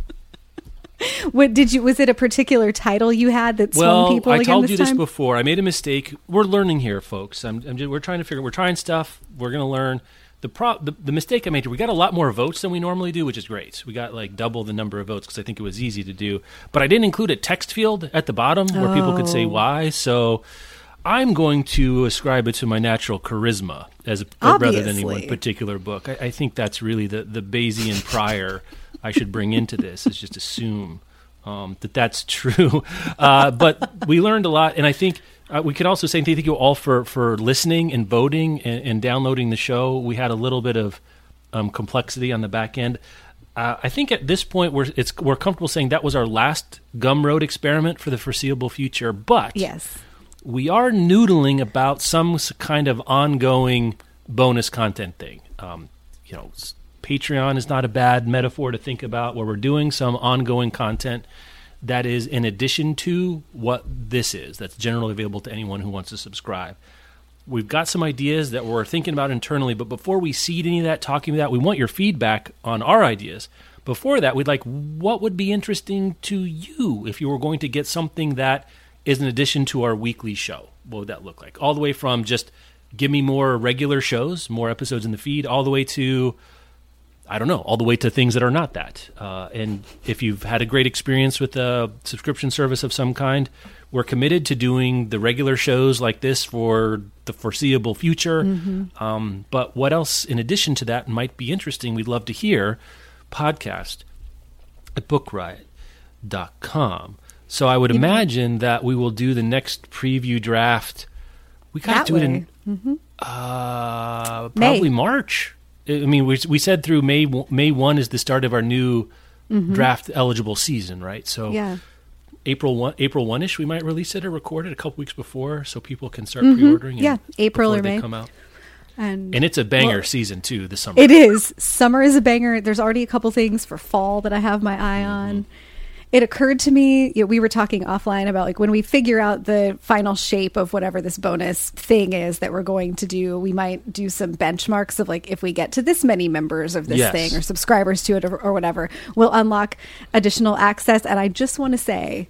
What did you? Was it a particular title you had that swung Well, people I told this you this time? before. I made a mistake. We're learning here, folks. I'm, I'm just, we're trying to figure. We're trying stuff. We're going to learn. The, pro, the the mistake I made. We got a lot more votes than we normally do, which is great. We got like double the number of votes because I think it was easy to do. But I didn't include a text field at the bottom where people could say Oh. why. So I'm going to ascribe it to my natural charisma as rather than any one particular book. I, I think that's really the the Bayesian *laughs* prior I should bring into this. Is just assume um, that that's true. *laughs* Uh, but we learned a lot, and I think uh, we could also say thank you all for for listening and voting and, and downloading the show. We had a little bit of um, complexity on the back end. Uh, I think at this point we're it's we're comfortable saying that was our last Gumroad experiment for the foreseeable future. But yes. we are noodling about some kind of ongoing bonus content thing. Um, you know, Patreon is not a bad metaphor to think about, where we're doing some ongoing content that is in addition to what this is, that's generally available to anyone who wants to subscribe. We've got some ideas that we're thinking about internally, but before we seed any of that, talking about that, we want your feedback on our ideas. Before that, we'd like what would be interesting to you if you were going to get something that is an addition to our weekly show. What would that look like? All the way from just give me more regular shows, more episodes in the feed, all the way to I don't know, all the way to things that are not that. Uh, and if you've had a great experience with a subscription service of some kind, we're committed to doing the regular shows like this for the foreseeable future. Um, but what else, in addition to that, might be interesting? We'd love to hear. Podcast at bookriot.com. So I would imagine that we will do the next preview draft. We got to do it way. in uh, May. probably March. I mean, we we said through May May one is the start of our new draft eligible season, right? So Mm-hmm. Yeah. April one April one ish we might release it or record it a couple weeks before, so people can start pre-ordering. Mm-hmm. Yeah, and April or May. come out. And, And it's a banger Well, season too this summer. It is. Summer is a banger. There's already a couple things for fall that I have my eye on. It occurred to me, you know, we were talking offline about like when we figure out the final shape of whatever this bonus thing is that we're going to do, we might do some benchmarks of like if we get to this many members of this Yes. thing or subscribers to it or, or whatever, we'll unlock additional access. And I just want to say,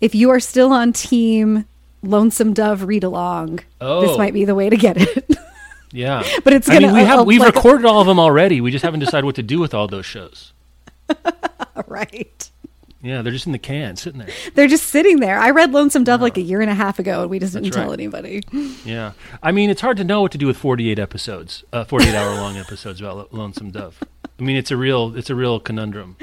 if you are still on team Lonesome Dove read along, Oh. this might be the way to get it. *laughs* Yeah, *laughs* But it's I mean, gonna- we have uh, we've like- recorded all of them already. We just haven't decided what to do with all those shows. *laughs* right. Yeah, they're just in the can, sitting there. *laughs* They're just sitting there. I read Lonesome Dove like a year and a half ago, and we just didn't That's tell anybody. *laughs* Yeah, I mean, it's hard to know what to do with forty-eight episodes, uh, forty-eight hour-long episodes about Lonesome Dove. I mean, it's a real, it's a real conundrum.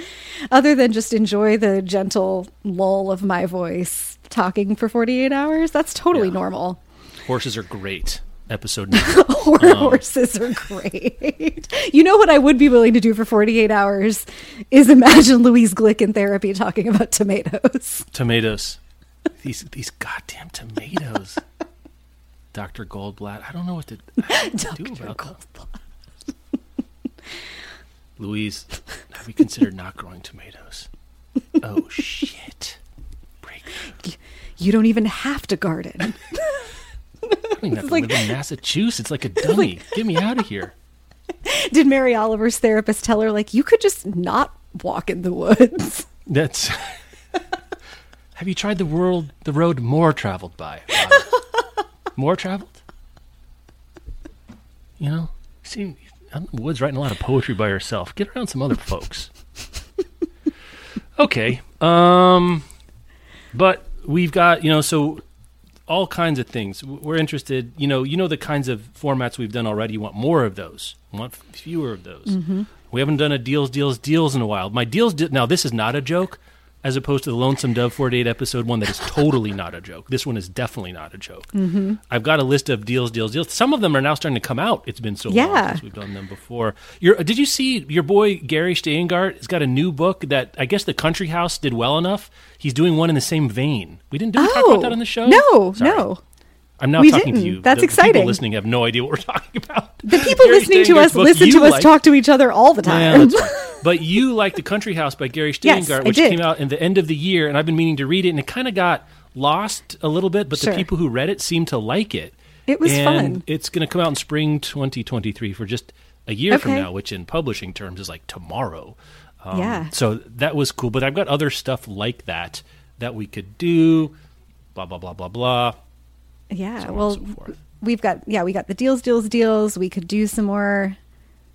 Other than just enjoy the gentle lull of my voice talking for 48 hours. That's totally Yeah. normal. Horses are great. Episode nine. *laughs* Hor- Um, Horses are great. *laughs* you know what I would be willing to do for 48 hours is imagine Louise Glück in therapy talking about tomatoes. *laughs* tomatoes. These these goddamn tomatoes. Dr. Goldblatt. I don't know what to, I don't know to do Dr. about that. Louise, have you considered not growing tomatoes? Oh shit. Break. You don't even have to garden. I don't even have to like- live in Massachusetts *laughs* It's like a dummy. Get me out of here. *laughs* Did Mary Oliver's therapist tell her, like, you could just not walk in the woods? *laughs* That's. have you tried the world, the road more traveled by? More traveled? You know, see, out in the woods writing a lot of poetry by herself. Get around some other folks. okay, um, but we've got you know so all kinds of things. We're interested. You know, you know the kinds of formats we've done already. You want more of those. You want fewer of those. Mm-hmm. We haven't done a deals, deals, deals in a while. My deals. Di- now this is not a joke, as opposed to the Lonesome Dove 48 episode one that is totally not a joke. This one is definitely not a joke. Mm-hmm. I've got a list of deals, deals, deals. Some of them are now starting to come out. It's been so long Yeah. since we've done them before. Your, did you see your boy Gary Shteyngart has got a new book that I guess the Country House did well enough. He's doing one in the same vein. We didn't do we talk about that on the show. Oh, No, Sorry. no. I'm now We talking to didn't. you. That's The- the people exciting. listening have no idea what we're *laughs* talking about. The people Gary listening to us listen to us like- talk to each other all the Yeah, time. fine. *laughs* But you like the Country House by Gary Yes, Shteyngart, I which came out in the end of the year, and I've been meaning to read it, and it kind of got lost a little bit. But Sure. the people who read it seemed to like it. It was and fun. It's going to come out in spring 2023 for just a year from now, which in publishing terms is like tomorrow. Um, Yeah. So that was cool. But I've got other stuff like that that we could do. Blah blah blah blah blah. Yeah, so well, so we've got yeah, we got the deals, deals, deals. We could do some more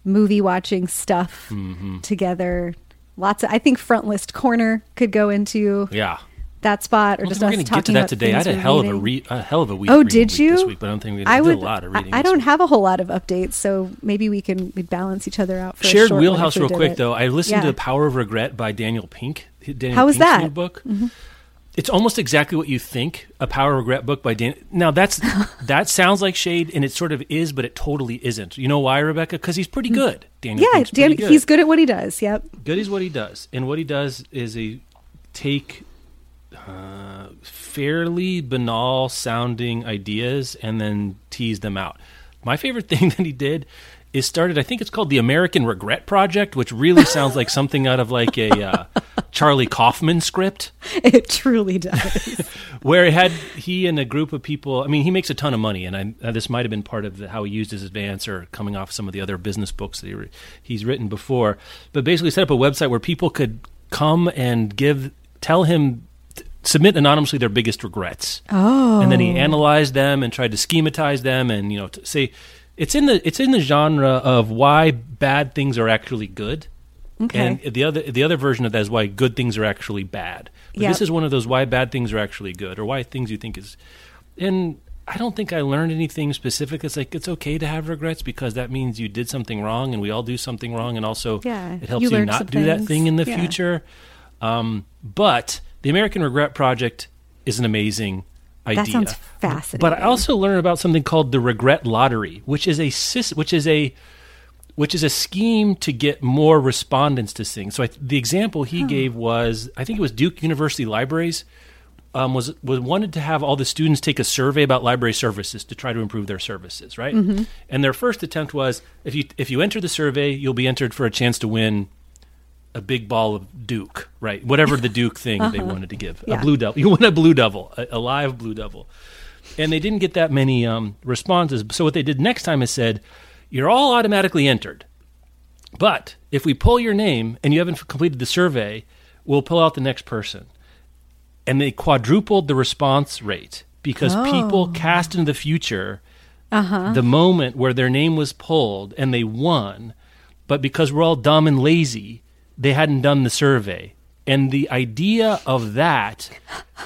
movie watching stuff Mm-hmm. together. Lots of. I think front list corner could go into Yeah. that spot, or I don't just us we're going to talking get to that today. I had a hell of a reading. re- a hell of a week. Oh, reading did you? This week, but I don't think we I did would. a lot of I- reading. I, this don't week. have a whole lot of updates, so maybe we can we balance each other out for a shared wheelhouse real quick it. though i listened Yeah. to the power of regret by daniel pink daniel How was Pink's that? Mm-hmm. It's almost exactly what you think a power regret book by dan now that's *laughs* that sounds like shade and it sort of is but it totally isn't you know why rebecca because he's pretty good daniel Mm. Yeah, Dan, good. he's good at what he does. Yep. good is what he does and what he does is a take uh, fairly banal sounding ideas and then tease them out my favorite *laughs* thing that he did is started i think it's called the american regret project which really sounds like something out of like a uh, charlie kaufman script *laughs* It truly does. *laughs* where it had he and a group of people. I mean, he makes a ton of money, and I, uh, this might have been part of the, how he used his advance or coming off some of the other business books that he, re- he's written before. But basically, set up a website where people could come and give, tell him, t- submit anonymously their biggest regrets. Oh, and then he analyzed them and tried to schematize them, and you know, to say it's in the it's in the genre of why bad things are actually good. Okay. And the other the other version of that is why good things are actually bad. But Yep. this is one of those why bad things are actually good, or why things you think is. And I don't think I learned anything specific. It's like it's okay to have regrets because that means you did something wrong, and we all do something wrong, and also Yeah, it helps you you, not do that thing in the Yeah. future. Um, but the American Regret Project is an amazing idea. That sounds fascinating. But I also learned about something called the Regret Lottery, which is a which is a which is a scheme to get more respondents to things. So I, the example he gave was I think it was Duke University Libraries um, was was wanted to have all the students take a survey about library services to try to improve their services, right? And their first attempt was if you if you enter the survey, you'll be entered for a chance to win a big ball of Duke, right? Whatever the Duke thing they wanted to give, Yeah. a blue devil. You want a blue devil, a, a live blue devil, and they didn't get that many um, responses. So what they did next time is said, "You're all automatically entered, but if we pull your name and you haven't completed the survey, we'll pull out the next person." And they quadrupled the response rate because people cast into the future the moment where their name was pulled and they won, but because we're all dumb and lazy, they hadn't done the survey. And the idea of that,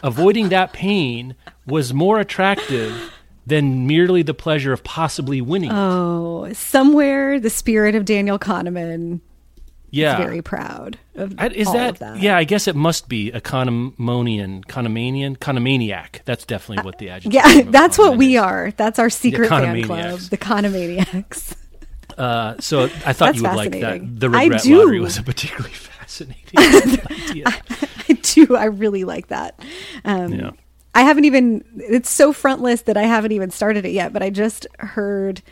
avoiding that pain, was more attractive than merely the pleasure of possibly winning. it. oh, somewhere the spirit of Daniel Kahneman Yeah. is very proud of I- Is all that, of that. Yeah, I guess it must be a condomonian, condomanian, condomaniac. That's definitely what the uh, adjective. Yeah, of *laughs* that's what we is. are. That's our secret fan club, the Economaniacs. *laughs* Uh, so I thought you would like that. The regret lottery was a particularly *laughs* fascinating idea. *laughs* I do. I really like that. Um, Yeah. I haven't even. It's so frontless that I haven't even started it yet. But I just heard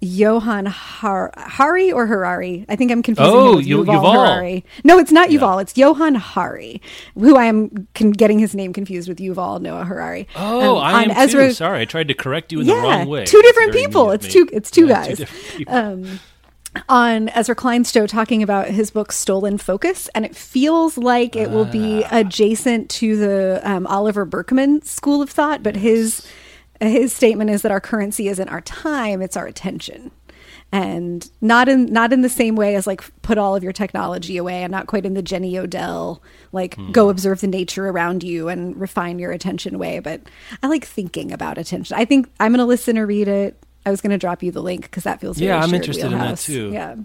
Johan Har- Hari or Harari. I think I'm confusing Oh, him with Yuval, Yuval. Harari. No, it's not Yuval. It's Johann Hari, who I am con- getting his name confused with Yuval Noah Harari. Oh, Um, I am Ezra- too. Sorry, I tried to correct you in the wrong way. Two different people. It's two. It's two Yeah, guys. different people. um, on Ezra Klein's show talking about his book Stolen Focus, and it feels like it will be Ah. adjacent to the um, Oliver Burkeman school of thought, but his his statement is that our currency isn't our time; it's our attention. And not in not in the same way as like put all of your technology away, and not quite in the Jenny Odell like Hmm. go observe the nature around you and refine your attention way. But I like thinking about attention. I think I'm going to listen or read it. I was going to drop you the link because that feels Yeah, I'm shared interested in that too. Yeah.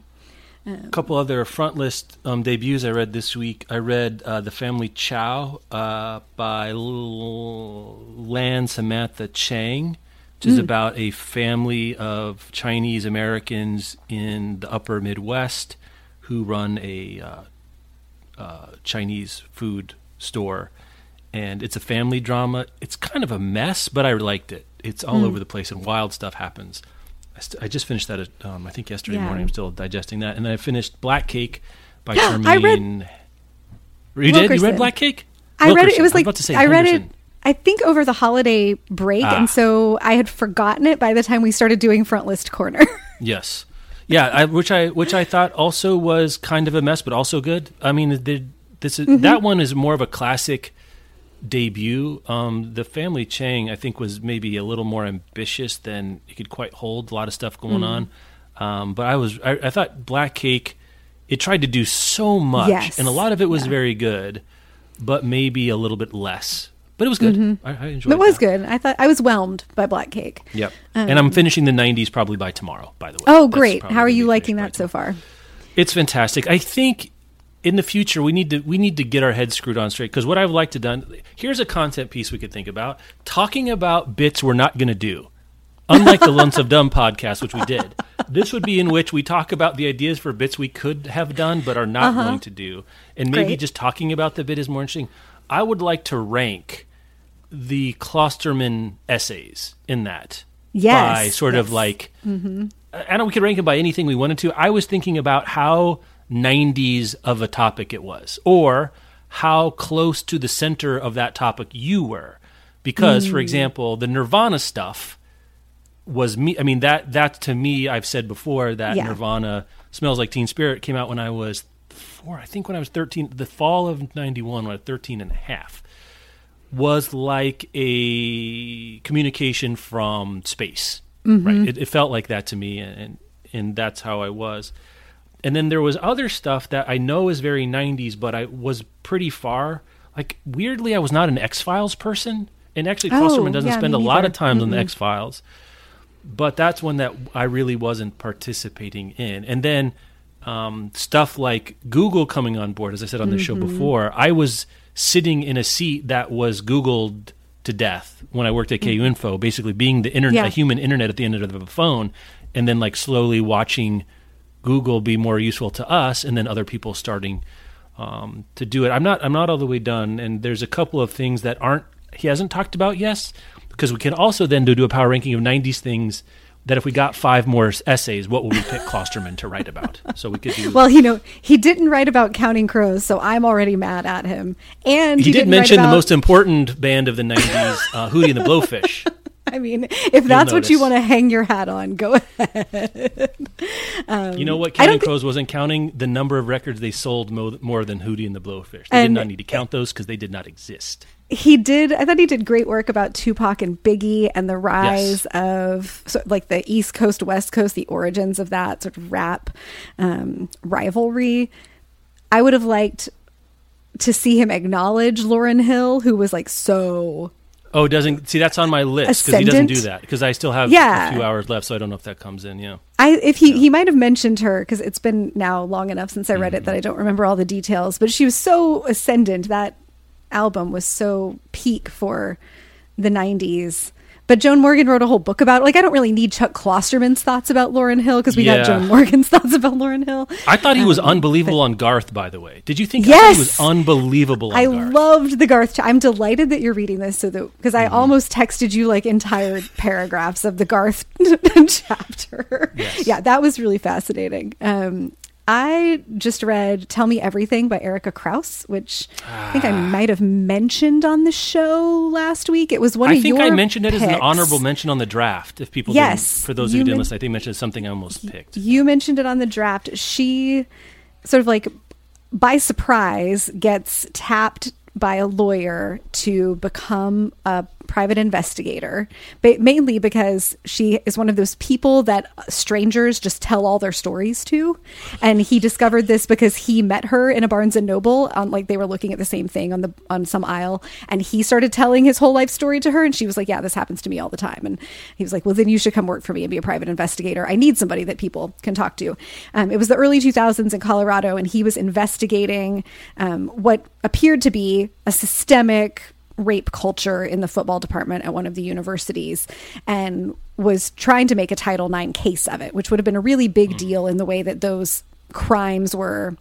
A couple other front list um, debuts I read this week. I read uh, The Family Chao uh, by Lan Samantha Chang, which is about a family of Chinese Americans in the upper Midwest who run a uh, uh, Chinese food store. And it's a family drama. It's kind of a mess, but I liked it. It's all over the place and wild stuff happens. I, st- I just finished that, at, um, I think, yesterday Yeah. morning. I'm still digesting that. And then I finished Black Cake by *gasps* I Charmaine. read- you did? You read Black Cake? I read it. It was I like to say I read it. I think over the holiday break, Ah. and so I had forgotten it by the time we started doing front list corner. *laughs* Yes, yeah, I, which I which I thought also was kind of a mess, but also good. I mean, the, this is, Mm-hmm. that one is more of a classic debut. Um, the Family Chang, I think, was maybe a little more ambitious than it could quite hold. A lot of stuff going Mm. on, um, but I was I, I thought Black Cake. It tried to do so much, Yes. and a lot of it was Yeah. very good, but maybe a little bit less. But it was good. I, I enjoyed. Mm-hmm. it was good. I thought I was whelmed by Black Cake. Yep. and I'm finishing the '90s probably by tomorrow. By the way. Oh, great! How are you liking that so far? It's fantastic. I think in the future we need to we need to get our heads screwed on straight because what I've liked to done here's a content piece we could think about talking about bits we're not going to do. Unlike the Lonesome Dove podcast, which we did, this would be in which we talk about the ideas for bits we could have done but are not uh-huh. going to do, and maybe Great. just talking about the bit is more interesting. I would like to rank the Klosterman essays in that Yes, by sort of yes. like mm-hmm. I don't know we could rank it by anything we wanted to. I was thinking about how 90s of a topic it was, or how close to the center of that topic you were. Because, Mm. for example, the Nirvana stuff was me. I mean, that that to me, I've said before that Yeah. Nirvana smells like Teen Spirit came out when I was four. I think when I was 13, the fall of 91, when I was 13 and a half was like a communication from space. Right. It, it felt like that to me, and and that's how I was. And then there was other stuff that I know is very 90s, but I was pretty far. Like weirdly, I was not an X Files person, and actually, Oh, Klosterman doesn't yeah, spend a lot of time on the X Files. But that's one that I really wasn't participating in. And then um, stuff like Google coming on board, as I said on the show Mm-hmm. before, I was sitting in a seat that was Googled to death when I worked at KU Info, basically being the internet, Mm. Yeah. a human internet at the end of the phone, and then like slowly watching Google be more useful to us, and then other people starting um, to do it. I'm not I'm not all the way done, and there's a couple of things that aren't he hasn't talked about yes, because we can also then do, do a power ranking of 90s things. That if we got five more essays, what would we pick Klosterman to write about? So we could do. Well, you know, he didn't write about counting crows, so I'm already mad at him. And he, he, did didn't mention write the most important band of the 90s, uh, Hootie and the Blowfish. I mean, if that's what you want to hang your hat on, go *laughs* ahead. You know what? Don't Counting Crows wasn't counting the number of records they sold mo- more than Hootie and the Blowfish. They did not need to count those because they did not exist. he did i thought he did great work about tupac and biggie and the rise of sort of like the east coast west coast the origins of that sort of rap um, rivalry i would have liked to see him acknowledge lauryn hill who was like so Oh, doesn't see that's on my list because he doesn't do that because I still have Yeah. a few hours left, so I don't know if that comes in. Yeah, I if he he might have mentioned her because it's been now long enough since I read it mm-hmm. that I don't remember all the details. But she was so ascendant. That album was so peak for the '90s. But Joan Morgan wrote a whole book about it. Like I don't really need Chuck Klosterman's thoughts about Lauryn Hill because we Yeah. got Joan Morgan's *laughs* thoughts about Lauryn Hill. I thought he was Um, unbelievable on Garth. By the way, did you think? Yes! he was unbelievable. On I Garth. loved the Garth. I'm delighted that you're reading this, so that because Mm-hmm. I almost texted you like entire *laughs* paragraphs of the Garth *laughs* chapter. Yes. Yeah, that was really fascinating. Um, I just read "Tell Me Everything" by Erika Krouse, which I think I Ah. might have mentioned on the show last week. It was one I of your I think I mentioned it as an honorable mention on the draft. If people, Yes, didn't, for those who didn't men- listen, I think I mentioned something I almost picked. You mentioned it on the draft. She sort of like by surprise gets tapped by a lawyer to become a private investigator, mainly because she is one of those people that strangers just tell all their stories to. And he discovered this because he met her in a Barnes and Noble on like they were looking at the same thing on the on some aisle and he started telling his whole life story to her and she was like, "Yeah, this happens to me all the time." And he was like, "Well, then you should come work for me and be a private investigator. I need somebody that people can talk to." Um, it was the early 2000s in Colorado and he was investigating um, what appeared to be a systemic rape culture in the football department at one of the universities and was trying to make a Title IX case of it, which would have been a really big deal in the way that those crimes were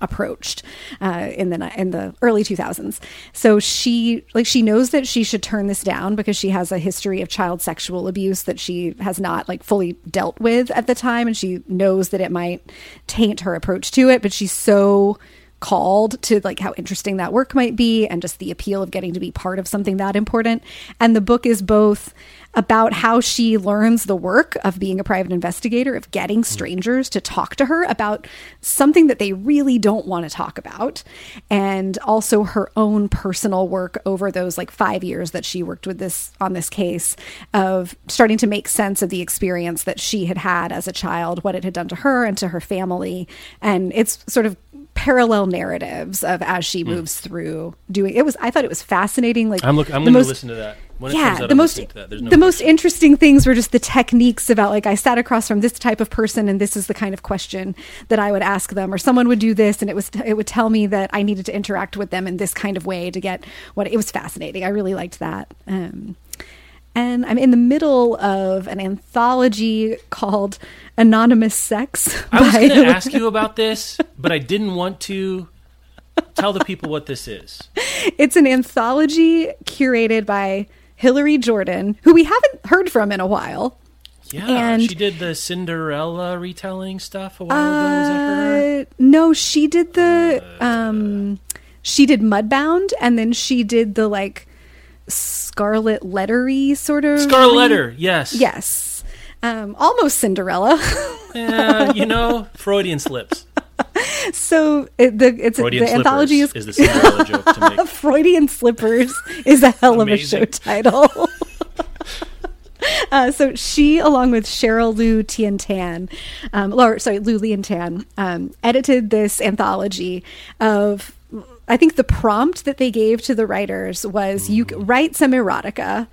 approached uh, in the in the early 2000s. So she like she knows that she should turn this down because she has a history of child sexual abuse that she has not like fully dealt with at the time and she knows that it might taint her approach to it, but she's so called to like how interesting that work might be and just the appeal of getting to be part of something that important. And the book is both about how she learns the work of being a private investigator, of getting strangers to talk to her about something that they really don't want to talk about, and also her own personal work over those like five years that she worked with this on this case of starting to make sense of the experience that she had had as a child, what it had done to her and to her family. And it's sort of parallel narratives of as she moves through doing it was i thought it was fascinating like Hmm. I'm look. I'm the going to most- listen to that when it yeah, comes out. the I'm most to that. No the most interesting things were just the techniques about like I sat across from this type of person and this is the kind of question that I would ask them or someone would do this and it was it would tell me that I needed to interact with them in this kind of way to get what it was fascinating. I really liked that. Um, and I'm in the middle of an anthology called Anonymous Sex. I was going *laughs* to ask you about this, but I didn't want to tell the people what this is. It's an anthology curated by Hillary Jordan, who we haven't heard from in a while. Yeah, And- she did the Cinderella retelling stuff a while ago. Is that her? Uh, no, she did the um she did Mudbound and then she did the like Scarlet Lettery sort of Scarlet Letter. Yes. Yes. Um almost Cinderella. *laughs* Yeah, you know, Freudian slips. *laughs* so it, the it's Freudian the anthology is, is the Cinderella joke to *laughs* make. Freudian Slippers is a hell of a show title. Uh, so she, along with Cheryl Lou Tian Tan, um, or sorry, Lu-Lien Tan, um, edited this anthology of. I think the prompt that they gave to the writers was, "You mm. write some erotica,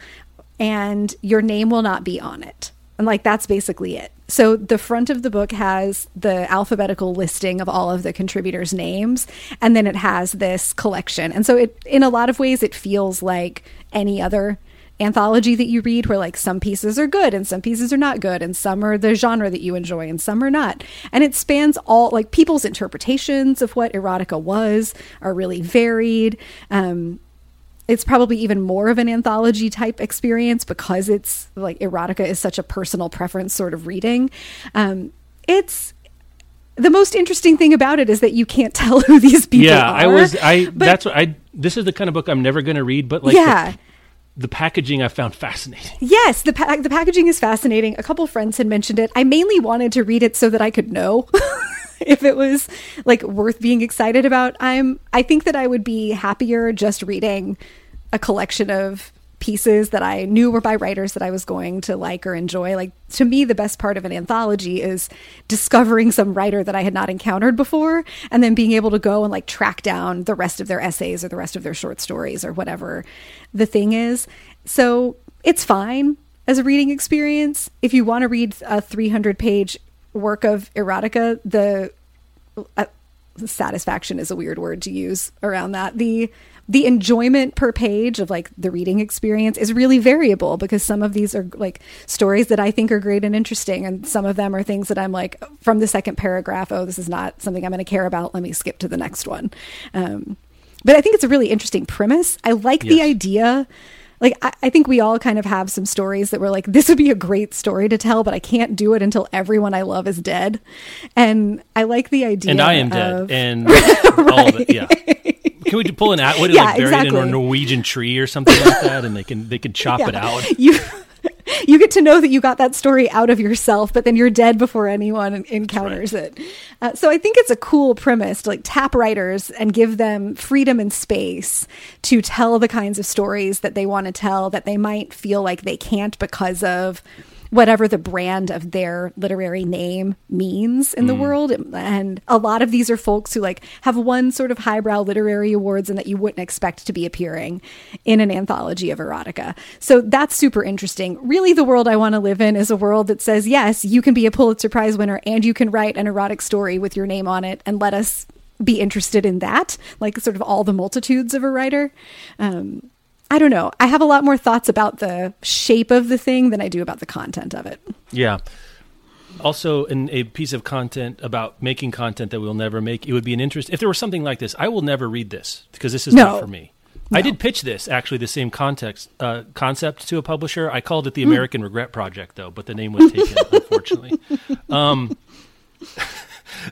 and your name will not be on it." And like that's basically it. So the front of the book has the alphabetical listing of all of the contributors' names, and then it has this collection. And so it, in a lot of ways, it feels like any other anthology that you read where like some pieces are good and some pieces are not good and some are the genre that you enjoy and some are not and it spans all like people's interpretations of what erotica was are really varied um it's probably even more of an anthology type experience because it's like erotica is such a personal preference sort of reading um it's the most interesting thing about it is that you can't *laughs* tell who these people yeah, are Yeah, I was. I. But- that's what I. This is the kind of book I'm never going to read. But like, yeah the, the packaging I found fascinating. Yes, the pa- the packaging is fascinating. A couple friends had mentioned it. I mainly wanted to read it so that I could know *laughs* if it was like worth being excited about. I'm I think that I would be happier just reading a collection of pieces that I knew were by writers that I was going to like or enjoy. Like to me the best part of an anthology is discovering some writer that I had not encountered before and then being able to go and like track down the rest of their essays or the rest of their short stories or whatever the thing is. So it's fine. as a reading experience. If you want to read a 300 page work of erotica, the uh, satisfaction is a weird word to use around that. The the enjoyment per page of like the reading experience is really variable because some of these are like stories that I think are great and interesting and some of them are things that I'm like from the second paragraph, oh this is not something I'm going to care about, let me skip to the next one. Um, but I think it's a really interesting premise. I like the idea like I, I think we all kind of have some stories that we're like this would be a great story to tell but i can't do it until everyone i love is dead and i like the idea and I am dead, of- and *laughs* all of it. Yeah. Can we pull an Atwood *laughs* What, Yeah, like buried in a Norwegian tree or something like that, and they can they can chop it out. *laughs* you you get to know that you got that story out of yourself but then you're dead before anyone encounters it. Uh, so i think it's a cool premise to like tap writers and give them freedom and space to tell the kinds of stories that they want to tell that they might feel like they can't because of whatever the brand of their literary name means in the world. And a lot of these are folks who like have won sort of highbrow literary awards and that you wouldn't expect to be appearing in an anthology of erotica. So that's super interesting. Really the world i want to live in is a world that says yes you can be a pulitzer prize winner and you can write an erotic story with your name on it and let us be interested in that like sort of all the multitudes of a writer. Um, I don't know. I have a lot more thoughts about the shape of the thing than I do about the content of it. Yeah. Also, in a piece of content about making content that we'll never make, it would be an interest. If there was something like this, I will never read this because this is No. not for me. No. I did pitch this actually, the same context uh, concept to a publisher. I called it Hmm. the American Regret Project, though, but the name was taken, unfortunately. *laughs* Um,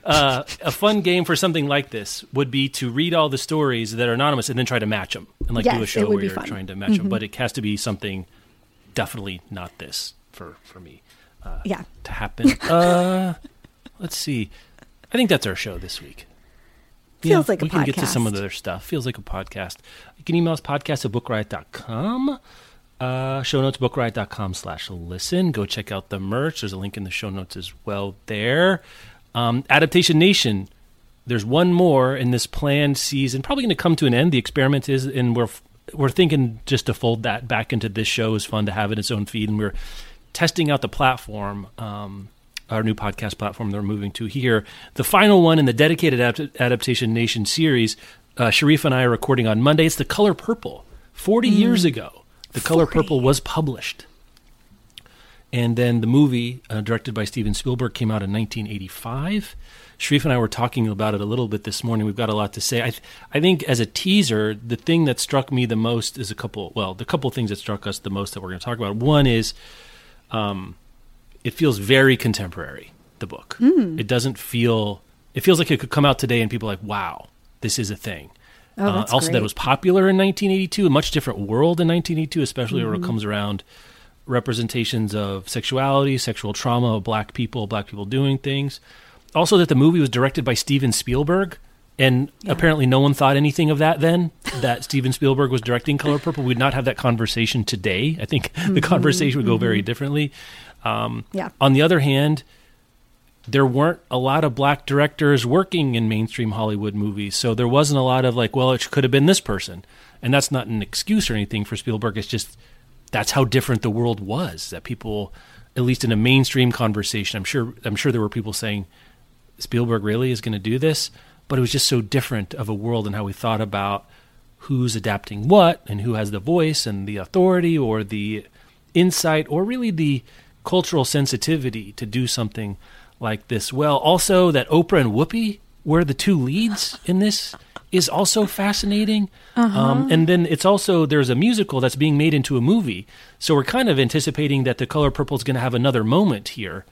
uh, a fun game for something like this would be to read all the stories that are anonymous and then try to match them and like do a show where you're fun. Mm-hmm. trying to match them. But it has to be something definitely not this for for me Yeah. to happen. *laughs* uh, let's see. I think that's our show this week. Feels like a we can get to some of podcast. the other stuff. Feels like a podcast. You can email us podcast at bookriot.com. Uh, show notes bookriot.com slash listen. Go check out the merch. There's a link in the show notes as well there. Um, Adaptation Nation. There's one more in this planned season. Probably going to come to an end. The experiment is, and we're we're thinking just to fold that back into this show is fun to have in its own feed, and we're testing out the platform, um, our new podcast platform that we're moving to here. The final one in the dedicated Adapt- Adaptation Nation series, uh, Sharif and I are recording on Monday. It's The Color Purple. 40 years ago, The Color Purple was published. And then the movie, uh, directed by Steven Spielberg, came out in 1985. Sharif and I were talking about it a little bit this morning. We've got a lot to say. I, th- I think as a teaser, the thing that struck me the most is a couple. Well, the couple things that struck us the most that we're going to talk about. One is, um, it feels very contemporary. The book. It doesn't feel. It feels like it could come out today and people are like, "Wow, this is a thing." Oh, Uh, also, that great. it was popular in 1982, a much different world in 1982, especially when it comes around representations of sexuality, sexual trauma of black people, black people doing things. Also, that the movie was directed by Steven Spielberg, and apparently no one thought anything of that then. That Steven Spielberg was directing Color Purple, we'd not have that conversation today. I think *laughs* the conversation would go very differently. Um, Yeah. on the other hand, there weren't a lot of black directors working in mainstream Hollywood movies, so there wasn't a lot of like, well, it could have been this person, and that's not an excuse or anything for Spielberg. It's just that's how different the world was. That people, at least in a mainstream conversation, I'm sure, I'm sure there were people saying Spielberg really is going to do this, but it was just so different of a world and how we thought about who's adapting what and who has the voice and the authority or the insight or really the cultural sensitivity to do something like this well. Also, that Oprah and Whoopi were the two leads in this is also fascinating. Um, and then it's also there's a musical that's being made into a movie, so we're kind of anticipating that the Color Purple is going to have another moment here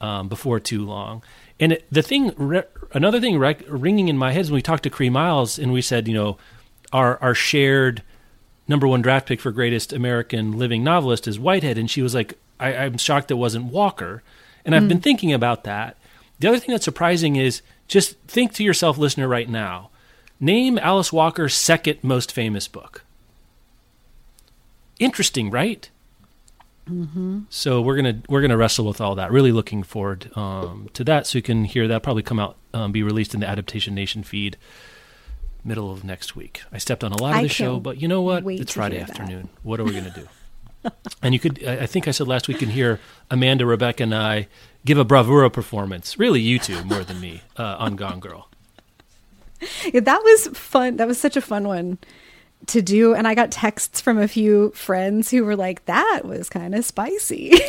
um, before too long. And it, the thing, re- another thing rec- ringing in my head is when we talked to Cree Miles and we said, you know, our our shared number one draft pick for greatest American living novelist is Whitehead, and she was like, I, I'm shocked it wasn't Walker. And I've been thinking about that. The other thing that's surprising is just think to yourself, listener, right now, name Alice Walker's second most famous book. Interesting, right? So we're gonna we're gonna wrestle with all that. Really looking forward um, to that. So you can hear that probably come out, um, be released in the Adaptation Nation feed middle of next week. I stepped on a lot of the show, but you know what? It's Friday hear that. afternoon. What are we gonna do? *laughs* and you could, I I think I said last week, you can hear Amanda, Rebecca, and I give a bravura performance. Really, you two more than me uh, on Gone Girl. *laughs* Yeah, that was fun. That was such a fun one to do. And I got texts from a few friends who were like, that was kind of spicy. *laughs*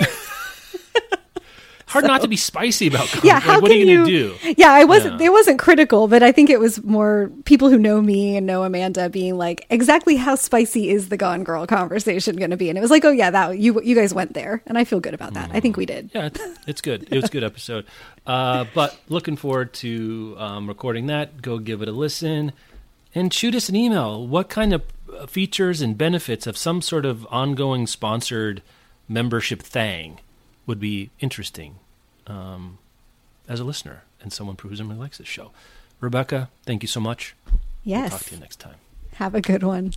Hard not to be spicy about *laughs* Gone yeah, how Like, what can are you you? going to do? Yeah, I wasn't. Yeah. It wasn't critical, but I think it was more people who know me and know Amanda being like, exactly how spicy is the Gone Girl conversation going to be? And it was like, oh yeah, that you you guys went there, and I feel good about that. I think we did. Yeah, it's, it's good. It was a good episode. Uh, but looking forward to um, recording that. Go give it a listen and shoot us an email. What kind of features and benefits of some sort of ongoing sponsored membership thing would be interesting um, as a listener and someone who presumably likes this show? Rebecca, thank you so much. We'll Yes. talk to you next time. Have a good one.